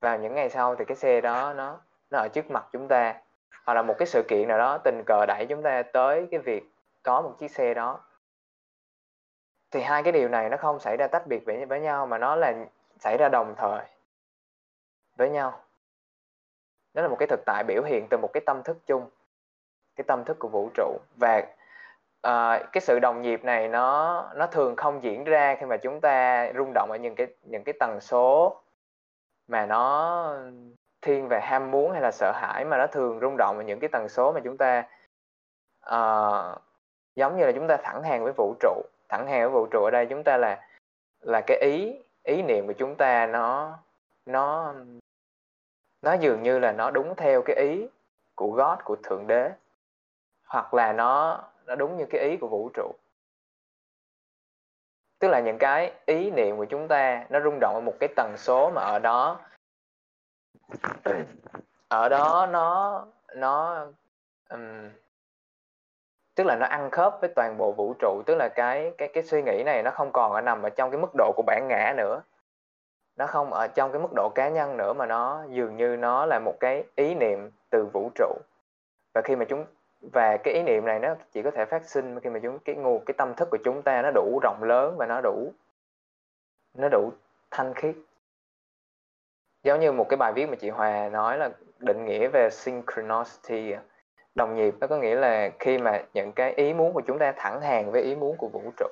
vào những ngày sau thì cái xe đó nó nó ở trước mặt chúng ta. Hoặc là một cái sự kiện nào đó tình cờ đẩy chúng ta tới cái việc có một chiếc xe đó. Thì hai cái điều này nó không xảy ra tách biệt với, với nhau mà nó là xảy ra đồng thời với nhau. Đó là một cái thực tại biểu hiện từ một cái tâm thức chung cái tâm thức của vũ trụ. Và uh, cái sự đồng nhịp này nó nó thường không diễn ra khi mà chúng ta rung động ở những cái những cái tần số mà nó thiên về ham muốn hay là sợ hãi mà nó thường rung động ở những cái tần số mà chúng ta uh, giống như là chúng ta thẳng hàng với vũ trụ. Thẳng hàng với vũ trụ ở đây chúng ta là là cái ý ý niệm của chúng ta nó nó nó dường như là nó đúng theo cái ý của God của thượng đế hoặc là nó nó đúng như cái ý của vũ trụ. Tức là những cái ý niệm của chúng ta nó rung động ở một cái tần số mà ở đó ở đó nó nó um, tức là nó ăn khớp với toàn bộ vũ trụ. Tức là cái cái cái suy nghĩ này nó không còn ở nằm ở trong cái mức độ của bản ngã nữa. Nó không ở trong cái mức độ cá nhân nữa mà nó dường như nó là một cái ý niệm từ vũ trụ. Và khi mà chúng và cái ý niệm này nó chỉ có thể phát sinh khi mà chúng cái nguồn cái tâm thức của chúng ta nó đủ rộng lớn và nó đủ nó đủ thanh khiết. Giống như một cái bài viết mà chị Hòa nói là định nghĩa về synchronicity đồng nhịp nó có nghĩa là khi mà những cái ý muốn của chúng ta thẳng hàng với ý muốn của vũ trụ.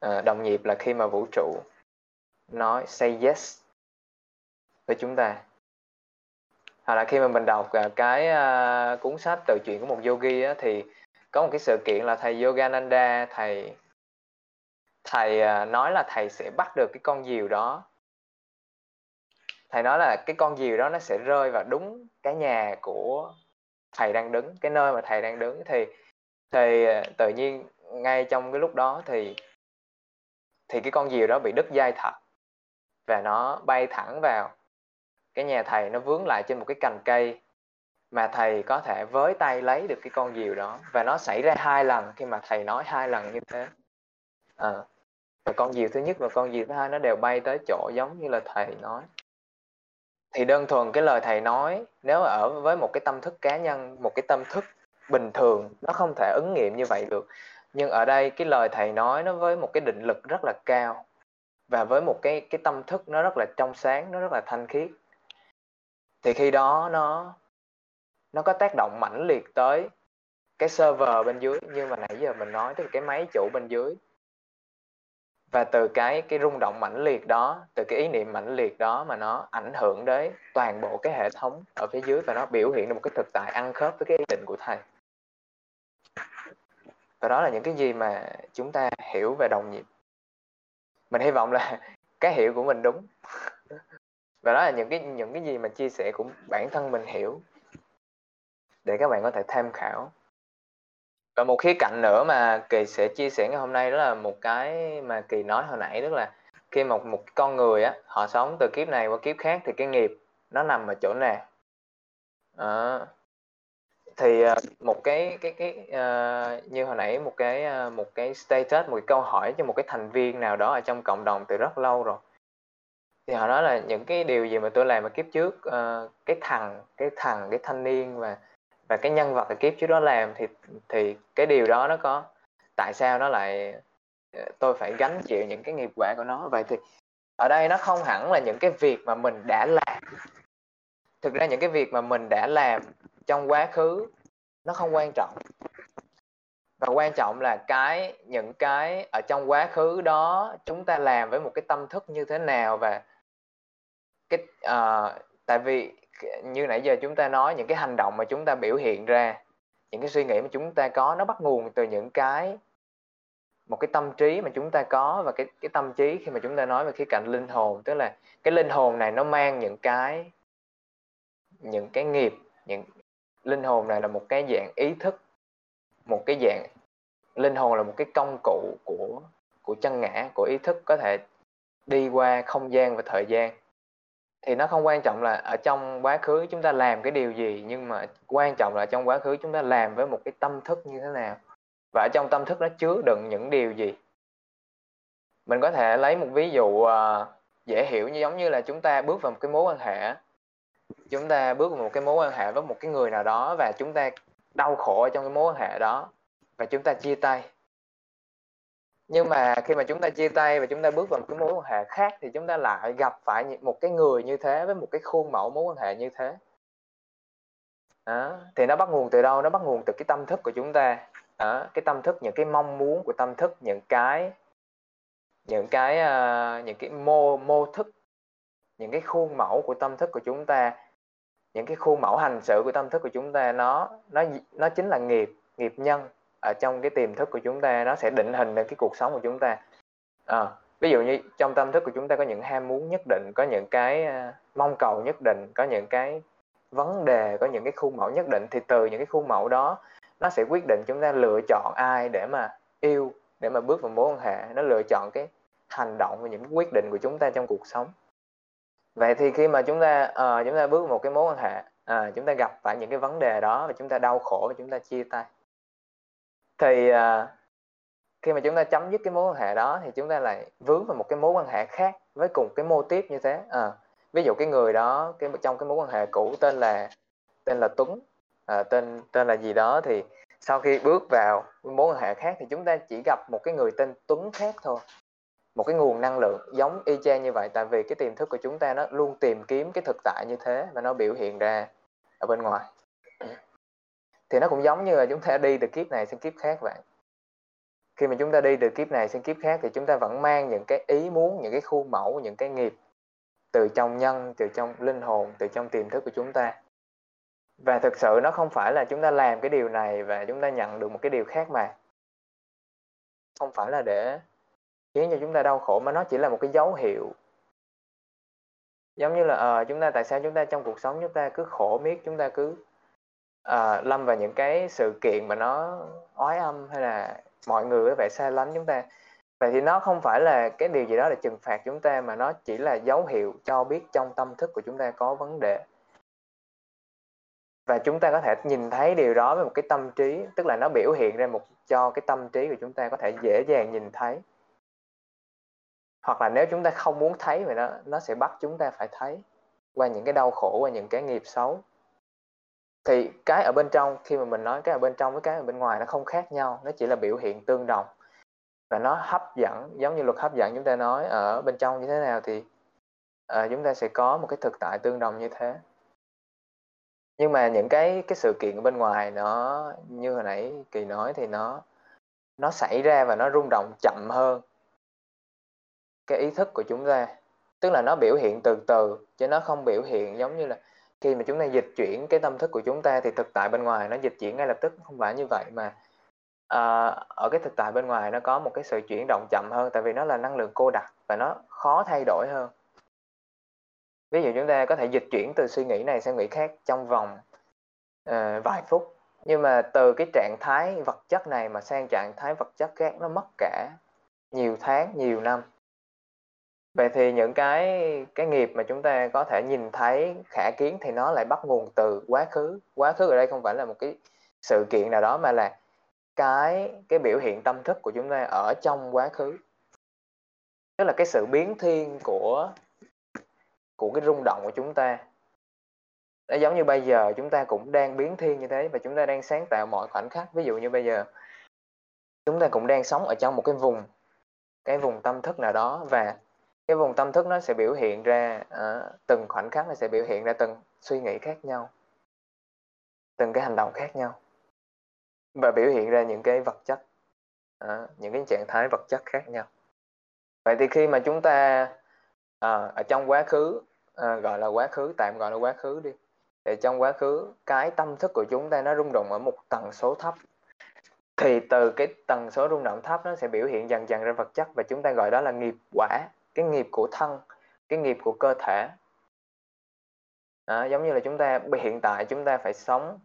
À, đồng nhịp là khi mà vũ trụ nói say yes với chúng ta hoặc là khi mà mình đọc à, cái uh, cuốn sách tự chuyện của một yogi á, thì có một cái sự kiện là thầy Yogananda thầy thầy uh, nói là thầy sẽ bắt được cái con diều đó. Thầy nói là cái con diều đó nó sẽ rơi vào đúng cái nhà của thầy đang đứng cái nơi mà thầy đang đứng. Thì thì tự nhiên ngay trong cái lúc đó thì thì cái con diều đó bị đứt dây thật và nó bay thẳng vào cái nhà thầy nó vướng lại trên một cái cành cây mà thầy có thể với tay lấy được cái con diều đó. Và nó xảy ra hai lần khi mà thầy nói hai lần như thế. À, và con diều thứ nhất và con diều thứ hai nó đều bay tới chỗ giống như là thầy nói. Thì đơn thuần cái lời thầy nói nếu ở với một cái tâm thức cá nhân một cái tâm thức bình thường nó không thể ứng nghiệm như vậy được. Nhưng ở đây cái lời thầy nói nó với một cái định lực rất là cao. Và với một cái cái tâm thức nó rất là trong sáng nó rất là thanh khiết thì khi đó nó nó có tác động mãnh liệt tới cái server bên dưới như mà nãy giờ mình nói tức là cái máy chủ bên dưới. Và từ cái cái rung động mãnh liệt đó, từ cái ý niệm mãnh liệt đó mà nó ảnh hưởng đến toàn bộ cái hệ thống ở phía dưới và nó biểu hiện được một cái thực tại ăn khớp với cái ý định của thầy. Và đó là những cái gì mà chúng ta hiểu về đồng nhịp mình hy vọng là cái hiểu của mình đúng và đó là những cái những cái gì mà chia sẻ của bản thân mình hiểu để các bạn có thể tham khảo. Và một khía cạnh nữa mà kỳ sẽ chia sẻ ngày hôm nay đó là một cái mà kỳ nói hồi nãy tức là khi một một con người á họ sống từ kiếp này qua kiếp khác thì cái nghiệp nó nằm ở chỗ nào? À, thì ờ, một cái cái cái uh, như hồi nãy một cái uh, một cái status một cái câu hỏi cho một cái thành viên nào đó ở trong cộng đồng từ rất lâu rồi thì họ nói là những cái điều gì mà tôi làm ở kiếp trước uh, cái thằng cái thằng cái thanh niên và và cái nhân vật ở kiếp trước đó làm thì thì cái điều đó nó có tại sao nó lại ờ, tôi phải gánh chịu những cái nghiệp quả của nó? Vậy thì ở đây nó không hẳn là những cái việc mà mình đã làm. Thực ra những cái việc mà mình đã làm trong quá khứ nó không quan trọng. Và quan trọng là cái những cái ở trong quá khứ đó chúng ta làm với một cái tâm thức như thế nào và cái uh, tại vì như nãy giờ chúng ta nói những cái hành động mà chúng ta biểu hiện ra những cái suy nghĩ mà chúng ta có nó bắt nguồn từ những cái một cái tâm trí mà chúng ta có và cái cái tâm trí khi mà chúng ta nói về khía cạnh linh hồn. Tức là cái linh hồn này nó mang những cái những cái nghiệp những linh hồn này là một cái dạng ý thức một cái dạng linh hồn là một cái công cụ của của chân ngã của ý thức có thể đi qua không gian và thời gian thì nó không quan trọng là ở trong quá khứ chúng ta làm cái điều gì nhưng mà quan trọng là trong quá khứ chúng ta làm với một cái tâm thức như thế nào. Và ở trong tâm thức nó chứa đựng những điều gì? Mình có thể lấy một ví dụ uh, dễ hiểu như giống như là chúng ta bước vào một cái mối quan hệ. Chúng ta bước vào một cái mối quan hệ với một cái người nào đó và chúng ta đau khổ ở trong cái mối quan hệ đó và chúng ta chia tay nhưng mà khi mà chúng ta chia tay và chúng ta bước vào một cái mối quan hệ khác thì chúng ta lại gặp phải một cái người như thế với một cái khuôn mẫu mối quan hệ như thế đó. thì nó bắt nguồn từ đâu nó bắt nguồn từ cái tâm thức của chúng ta đó. cái tâm thức những cái mong muốn của tâm thức những cái những cái uh, những cái mô mô thức những cái khuôn mẫu của tâm thức của chúng ta những cái khuôn mẫu hành xử của tâm thức của chúng ta nó nó nó chính là nghiệp nghiệp nhân ở trong cái tiềm thức của chúng ta nó sẽ định hình lên cái cuộc sống của chúng ta. À, ví dụ như trong tâm thức của chúng ta có những ham muốn nhất định có những cái uh, mong cầu nhất định có những cái vấn đề có những cái khuôn mẫu nhất định thì từ những cái khuôn mẫu đó nó sẽ quyết định chúng ta lựa chọn ai để mà yêu để mà bước vào mối quan hệ. Nó lựa chọn cái hành động và những quyết định của chúng ta trong cuộc sống. Vậy thì khi mà chúng ta uh, chúng ta bước vào một cái mối quan hệ uh, chúng ta gặp phải những cái vấn đề đó và chúng ta đau khổ và chúng ta chia tay thì uh, khi mà chúng ta chấm dứt cái mối quan hệ đó thì chúng ta lại vướng vào một cái mối quan hệ khác với cùng cái mô tiếp như thế. À, ví dụ cái người đó cái trong cái mối quan hệ cũ tên là tên là Tuấn. À, tên tên là gì đó thì sau khi bước vào mối quan hệ khác thì chúng ta chỉ gặp một cái người tên Tuấn khác thôi. Một cái nguồn năng lượng giống y chang như vậy tại vì cái tiềm thức của chúng ta nó luôn tìm kiếm cái thực tại như thế và nó biểu hiện ra ở bên ngoài thì nó cũng giống như là chúng ta đi từ kiếp này sang kiếp khác vậy. Khi mà chúng ta đi từ kiếp này sang kiếp khác thì chúng ta vẫn mang những cái ý muốn, những cái khuôn mẫu, những cái nghiệp từ trong nhân, từ trong linh hồn, từ trong tiềm thức của chúng ta. Và thực sự nó không phải là chúng ta làm cái điều này và chúng ta nhận được một cái điều khác mà. Không phải là để khiến cho chúng ta đau khổ, mà nó chỉ là một cái dấu hiệu. Giống như là ờ chúng ta, tại sao chúng ta trong cuộc sống chúng ta cứ khổ miết, chúng ta cứ uh, lâm vào những cái sự kiện mà nó oái âm hay là mọi người có vẻ xa lánh chúng ta. Vậy thì nó không phải là cái điều gì đó là trừng phạt chúng ta mà nó chỉ là dấu hiệu cho biết trong tâm thức của chúng ta có vấn đề. Và chúng ta có thể nhìn thấy điều đó với một cái tâm trí tức là nó biểu hiện ra một cho cái tâm trí của chúng ta có thể dễ dàng nhìn thấy. Hoặc là nếu chúng ta không muốn thấy thì nó nó sẽ bắt chúng ta phải thấy qua những cái đau khổ qua những cái nghiệp xấu thì cái ở bên trong khi mà mình nói cái ở bên trong với cái ở bên ngoài nó không khác nhau nó chỉ là biểu hiện tương đồng. Và nó hấp dẫn giống như luật hấp dẫn chúng ta nói ở bên trong như thế nào thì uh, chúng ta sẽ có một cái thực tại tương đồng như thế. Nhưng mà những cái cái sự kiện ở bên ngoài nó như hồi nãy kỳ nói thì nó nó xảy ra và nó rung động chậm hơn cái ý thức của chúng ta. Tức là nó biểu hiện từ từ chứ nó không biểu hiện giống như là khi mà chúng ta dịch chuyển cái tâm thức của chúng ta thì thực tại bên ngoài nó dịch chuyển ngay lập tức không phải như vậy mà à, ở cái thực tại bên ngoài nó có một cái sự chuyển động chậm hơn tại vì nó là năng lượng cô đặc và nó khó thay đổi hơn. Ví dụ chúng ta có thể dịch chuyển từ suy nghĩ này sang nghĩ khác trong vòng uh, vài phút. Nhưng mà từ cái trạng thái vật chất này mà sang trạng thái vật chất khác nó mất cả nhiều tháng nhiều năm vậy thì những cái cái nghiệp mà chúng ta có thể nhìn thấy, khả kiến thì nó lại bắt nguồn từ quá khứ. Quá khứ ở đây không phải là một cái sự kiện nào đó mà là cái cái biểu hiện tâm thức của chúng ta ở trong quá khứ. Tức là cái sự biến thiên của của cái rung động của chúng ta. Nó giống như bây giờ chúng ta cũng đang biến thiên như thế và chúng ta đang sáng tạo mọi khoảnh khắc. Ví dụ như bây giờ, chúng ta cũng đang sống ở trong một cái vùng cái vùng tâm thức nào đó và cái vùng tâm thức nó sẽ biểu hiện ra uh, từng khoảnh khắc nó sẽ biểu hiện ra từng suy nghĩ khác nhau từng cái hành động khác nhau và biểu hiện ra những cái vật chất uh, những cái trạng thái vật chất khác nhau. Vậy thì khi mà chúng ta uh, ở trong quá khứ uh, gọi là quá khứ tạm gọi là quá khứ đi thì trong quá khứ cái tâm thức của chúng ta nó rung động ở một tần số thấp thì từ cái tần số rung động thấp nó sẽ biểu hiện dần dần ra vật chất và chúng ta gọi đó là nghiệp quả cái nghiệp của thân cái nghiệp của cơ thể. À, giống như là chúng ta hiện tại chúng ta phải sống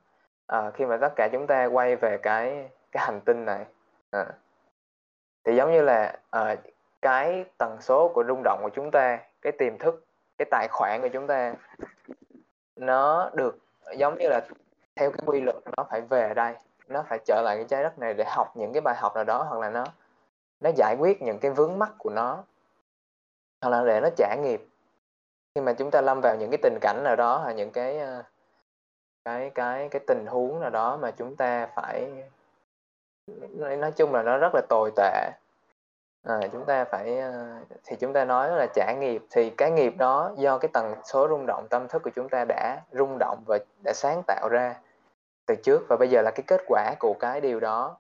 à, khi mà tất cả chúng ta quay về cái cái hành tinh này. À, thì giống như là à, cái tần số của rung động của chúng ta cái tiềm thức cái tài khoản của chúng ta nó được giống như là theo cái quy luật nó phải về đây nó phải trở lại cái trái đất này để học những cái bài học nào đó hoặc là nó nó giải quyết những cái vướng mắc của nó hoặc là để nó trả nghiệp. Khi mà chúng ta lâm vào những cái tình cảnh nào đó hoặc những cái ờ, cái cái cái tình huống nào đó mà chúng ta phải nói chung là nó rất là tồi tệ. À, chúng ta phải ờ, thì chúng ta nói là trả nghiệp. Thì cái nghiệp đó do cái tần số rung động tâm thức của chúng ta đã rung động và đã sáng tạo ra từ trước và bây giờ là cái kết quả của cái điều đó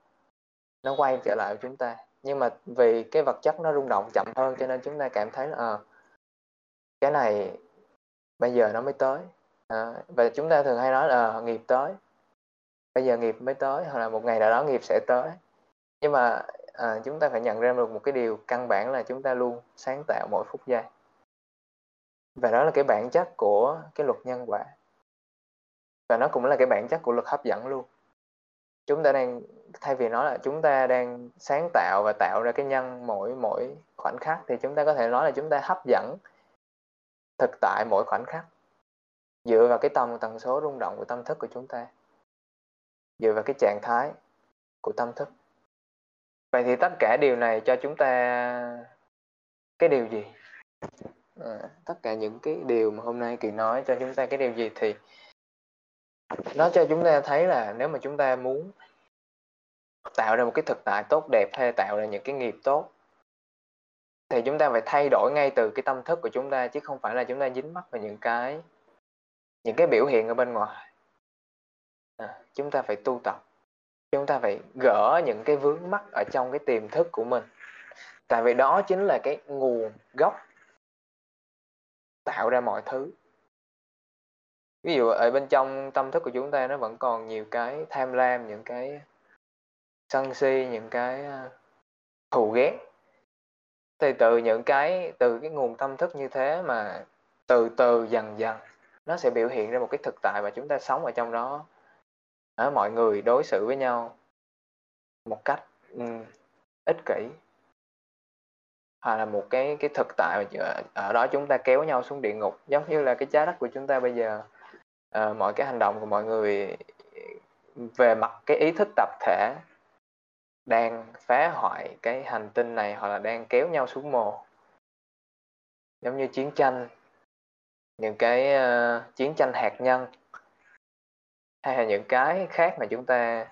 nó quay trở lại với chúng ta nhưng mà vì cái vật chất nó rung động chậm hơn cho nên chúng ta cảm thấy là à, cái này bây giờ nó mới tới. À, và chúng ta thường hay nói là ờ, nghiệp tới. Bây giờ nghiệp mới tới hoặc là một ngày nào đó nghiệp sẽ tới. Nhưng mà à, chúng ta phải nhận ra được một cái điều căn bản là chúng ta luôn sáng tạo mỗi phút giây. Và đó là cái bản chất của cái luật nhân quả. Và nó cũng là cái bản chất của luật hấp dẫn luôn chúng ta đang thay vì nói là chúng ta đang sáng tạo và tạo ra cái nhân mỗi mỗi khoảnh khắc thì chúng ta có thể nói là chúng ta hấp dẫn thực tại mỗi khoảnh khắc. Dựa vào cái tầm tần số rung động của tâm thức của chúng ta. Dựa vào cái trạng thái của tâm thức. Vậy thì tất cả điều này cho chúng ta cái điều gì? À, tất cả những cái điều mà hôm nay kỳ nói cho chúng ta cái điều gì thì nó cho chúng ta thấy là nếu mà chúng ta muốn tạo ra một cái thực tại tốt đẹp hay tạo ra những cái nghiệp tốt thì chúng ta phải thay đổi ngay từ cái tâm thức của chúng ta chứ không phải là chúng ta dính mắc vào những cái những cái biểu hiện ở bên ngoài. À, chúng ta phải tu tập. Chúng ta phải gỡ những cái vướng mắc ở trong cái tiềm thức của mình. Tại vì đó chính là cái nguồn gốc tạo ra mọi thứ ví dụ ở bên trong tâm thức của chúng ta nó vẫn còn nhiều cái tham lam những cái sân si những cái à, thù ghét. Thì từ những cái từ cái nguồn tâm thức như thế mà từ từ dần dần nó sẽ biểu hiện ra một cái thực tại mà chúng ta sống ở trong đó. Ở mọi người đối xử với nhau một cách um, ích kỷ. Hoặc là một cái cái thực tại ờ, ở đó chúng ta kéo nhau xuống địa ngục giống như là cái trái đất của chúng ta bây giờ uh, mọi cái hành động của mọi người về mặt cái ý thức tập thể đang phá hoại cái hành tinh này hoặc là đang kéo nhau xuống mồ. Giống như chiến tranh những cái uh, chiến tranh hạt nhân hay là những cái khác mà chúng ta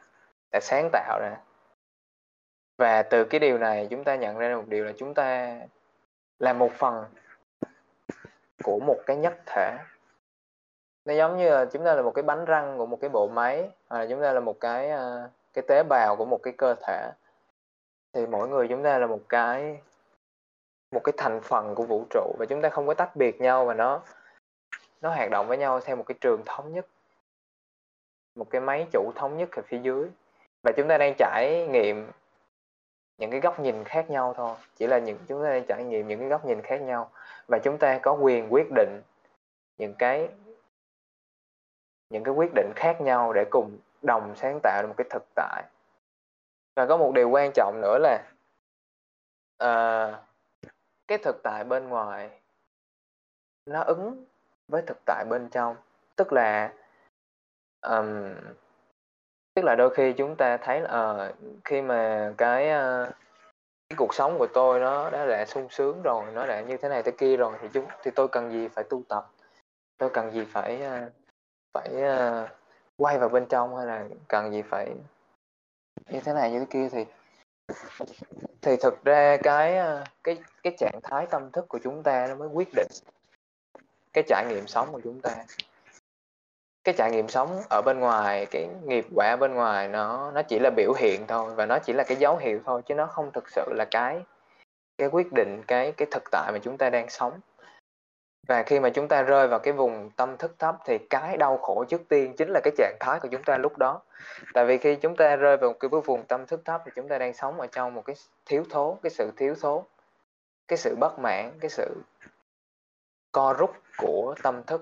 đã sáng tạo ra. Và từ cái điều này chúng ta nhận ra một điều là chúng ta là một phần của một cái nhất thể nó giống như là chúng ta là một cái bánh răng của một cái bộ máy, hoặc là chúng ta là một cái ờ, cái tế bào của một cái cơ thể. Thì mỗi người chúng ta là một cái một cái thành phần của vũ trụ và chúng ta không có tách biệt nhau và nó nó hoạt động với nhau theo một cái trường thống nhất. Một cái máy chủ thống nhất ở phía dưới. Và chúng ta đang trải nghiệm những cái góc nhìn khác nhau thôi. Chỉ là những, chúng ta đang trải nghiệm những cái góc nhìn khác nhau. Và chúng ta có quyền quyết định những cái những cái quyết định khác nhau để cùng đồng sáng tạo được một cái thực tại. Và có một điều quan trọng nữa là uh, cái thực tại bên ngoài nó ứng với thực tại bên trong. Tức là um, tức là đôi khi chúng ta thấy là uh, khi mà cái uh, cái cuộc sống của tôi nó đã là sung sướng rồi nó đã như thế này thế kia rồi thì chúng thì tôi cần gì phải tu tập? Tôi cần gì phải uh, phải uh, quay vào bên trong hay là cần gì phải như thế này như thế kia thì thì thực ra cái ờ, cái cái trạng thái tâm thức của chúng ta nó mới quyết định cái trải nghiệm sống của chúng ta. Cái trải nghiệm sống ở bên ngoài cái nghiệp quả bên ngoài nó nó chỉ là biểu hiện thôi và nó chỉ là cái dấu hiệu thôi chứ nó không thực sự là cái cái quyết định cái cái thực tại mà chúng ta đang sống và khi mà chúng ta rơi vào cái vùng tâm thức thấp thì cái đau khổ trước tiên chính là cái trạng thái của chúng ta lúc đó. Tại vì khi chúng ta rơi vào cái vùng tâm thức thấp thì chúng ta đang sống ở trong một cái thiếu thốn cái sự thiếu thốn cái sự bất mãn cái sự co rút của tâm thức.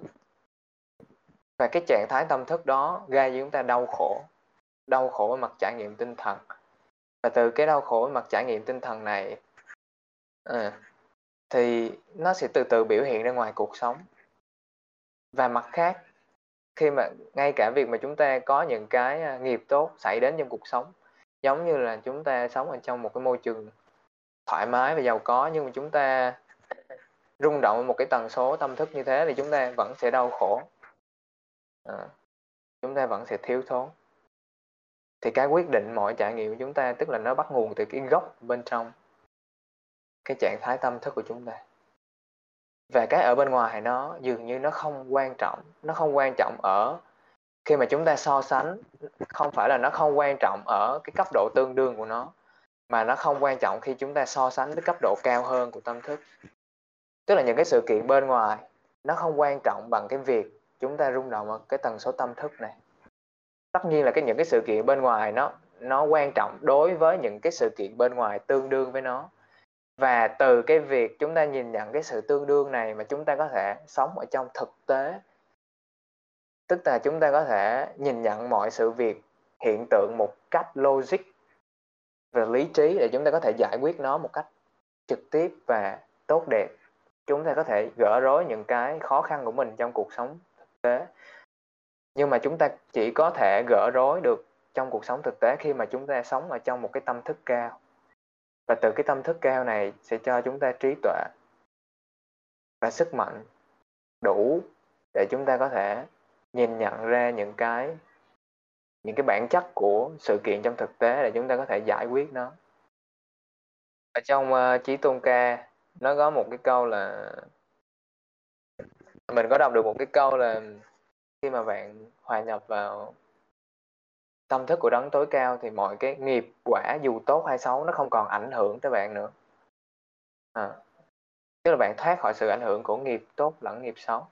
Và cái trạng thái tâm thức đó gây cho chúng ta đau khổ đau khổ ở mặt trải nghiệm tinh thần. Và từ cái đau khổ ở mặt trải nghiệm tinh thần này à, thì nó sẽ từ từ biểu hiện ra ngoài cuộc sống. Và mặt khác khi mà ngay cả việc mà chúng ta có những cái à, nghiệp tốt xảy đến trong cuộc sống giống như là chúng ta sống ở trong một cái môi trường thoải mái và giàu có nhưng mà chúng ta rung động một cái tần số tâm thức như thế thì chúng ta vẫn sẽ đau khổ. À, chúng ta vẫn sẽ thiếu thốn. Thì cái quyết định mọi trải nghiệm của chúng ta tức là nó bắt nguồn từ cái gốc bên trong cái trạng thái tâm thức của chúng ta. Và cái ở bên ngoài nó dường như nó không quan trọng, nó không quan trọng ở khi mà chúng ta so sánh, không phải là nó không quan trọng ở cái cấp độ tương đương của nó, mà nó không quan trọng khi chúng ta so sánh với cấp độ cao hơn của tâm thức. Tức là những cái sự kiện bên ngoài, nó không quan trọng bằng cái việc chúng ta rung động ở cái tần số tâm thức này. Tất nhiên là cái những cái sự kiện bên ngoài nó nó quan trọng đối với những cái sự kiện bên ngoài tương đương với nó và từ cái việc chúng ta nhìn nhận cái sự tương đương này mà chúng ta có thể sống ở trong thực tế, tức là chúng ta có thể nhìn nhận mọi sự việc, hiện tượng một cách logic và lý trí để chúng ta có thể giải quyết nó một cách trực tiếp và tốt đẹp. Chúng ta có thể gỡ rối những cái khó khăn của mình trong cuộc sống thực tế. Nhưng mà chúng ta chỉ có thể gỡ rối được trong cuộc sống thực tế khi mà chúng ta sống ở trong một cái tâm thức cao và từ cái tâm thức cao này sẽ cho chúng ta trí tuệ và sức mạnh đủ để chúng ta có thể nhìn nhận ra những cái những cái bản chất của sự kiện trong thực tế để chúng ta có thể giải quyết nó. Ở trong ờ, uh, trí tôn ca nó có một cái câu là mình có đọc được một cái câu là khi mà bạn hòa nhập vào tâm thức của đấng tối cao thì mọi cái nghiệp quả dù tốt hay xấu nó không còn ảnh hưởng tới bạn nữa. À, tức là bạn thoát khỏi sự ảnh hưởng của nghiệp tốt lẫn nghiệp xấu.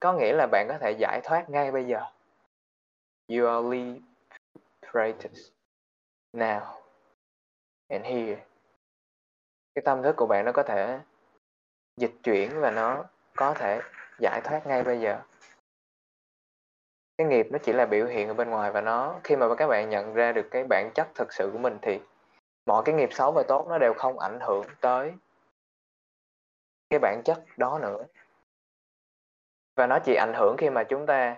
Có nghĩa là bạn có thể giải thoát ngay bây giờ. You are liberated now and here. Cái tâm thức của bạn nó có thể dịch chuyển và nó có thể giải thoát ngay bây giờ cái nghiệp nó chỉ là biểu hiện ở bên ngoài và nó khi mà các bạn nhận ra được cái bản chất thực sự của mình thì mọi cái nghiệp xấu và tốt nó đều không ảnh hưởng tới cái bản chất đó nữa. Và nó chỉ ảnh hưởng khi mà chúng ta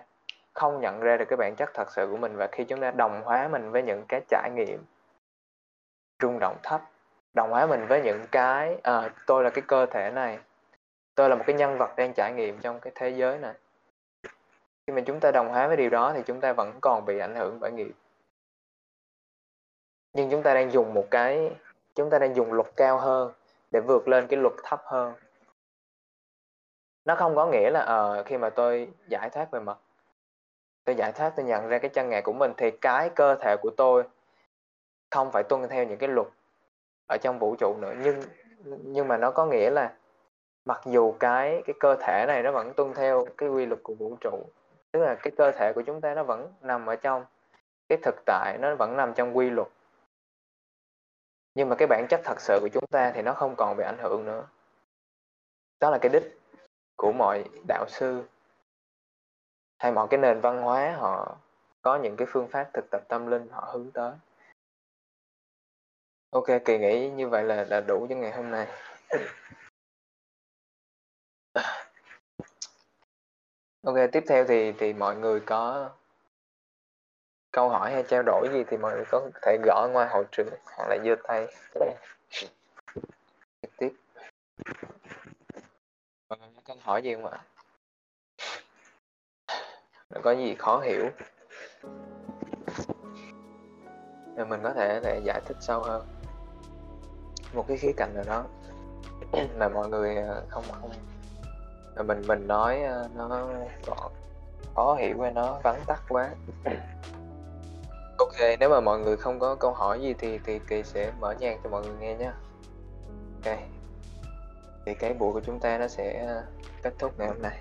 không nhận ra được cái bản chất thật sự của mình và khi chúng ta đồng hóa mình với những cái trải nghiệm rung động thấp đồng hóa mình với những cái à, tôi là cái cơ thể này tôi là một cái nhân vật đang trải nghiệm trong cái thế giới này khi mà chúng ta đồng hóa với điều đó thì chúng ta vẫn còn bị ảnh hưởng bởi nghiệp. Nhưng chúng ta đang dùng một cái chúng ta đang dùng luật cao hơn để vượt lên cái luật thấp hơn. Nó không có nghĩa là uh, khi mà tôi giải thoát về mặt tôi giải thoát tôi nhận ra cái chân ngại của mình thì cái cơ thể của tôi không phải tuân theo những cái luật ở trong vũ trụ nữa. Nhưng nhưng mà nó có nghĩa là mặc dù cái cái cơ thể này nó vẫn tuân theo cái quy luật của vũ trụ tức là cái cơ thể của chúng ta nó vẫn nằm ở trong, cái thực tại nó vẫn nằm trong quy luật. Nhưng mà cái bản chất thật sự của chúng ta thì nó không còn bị ảnh hưởng nữa. Đó là cái đích của mọi đạo sư hay mọi cái nền văn hóa, họ có những cái phương pháp thực tập tâm linh, họ hướng tới. Ok, kỳ nghĩ như vậy là là đủ cho ngày hôm nay ok, tiếp theo thì thì mọi người có câu hỏi hay trao đổi gì thì mọi người có thể gõ ngoài hội trường hoặc là giơ tay. Tiếp. Câu hỏi gì không ạ? Có gì khó hiểu? Thì mình có thể để giải thích sâu hơn. Một cái khía cạnh nào đó mà mọi người ờ, không không mình mình nói ờ, nó còn khó hiểu quá nó vắn tắt quá. Ok, nếu mà mọi người không có câu hỏi gì thì thì kỳ sẽ mở nhạc cho mọi người nghe nhé ok. Thì cái buổi của chúng ta nó sẽ ờ, kết thúc ngày hôm nay.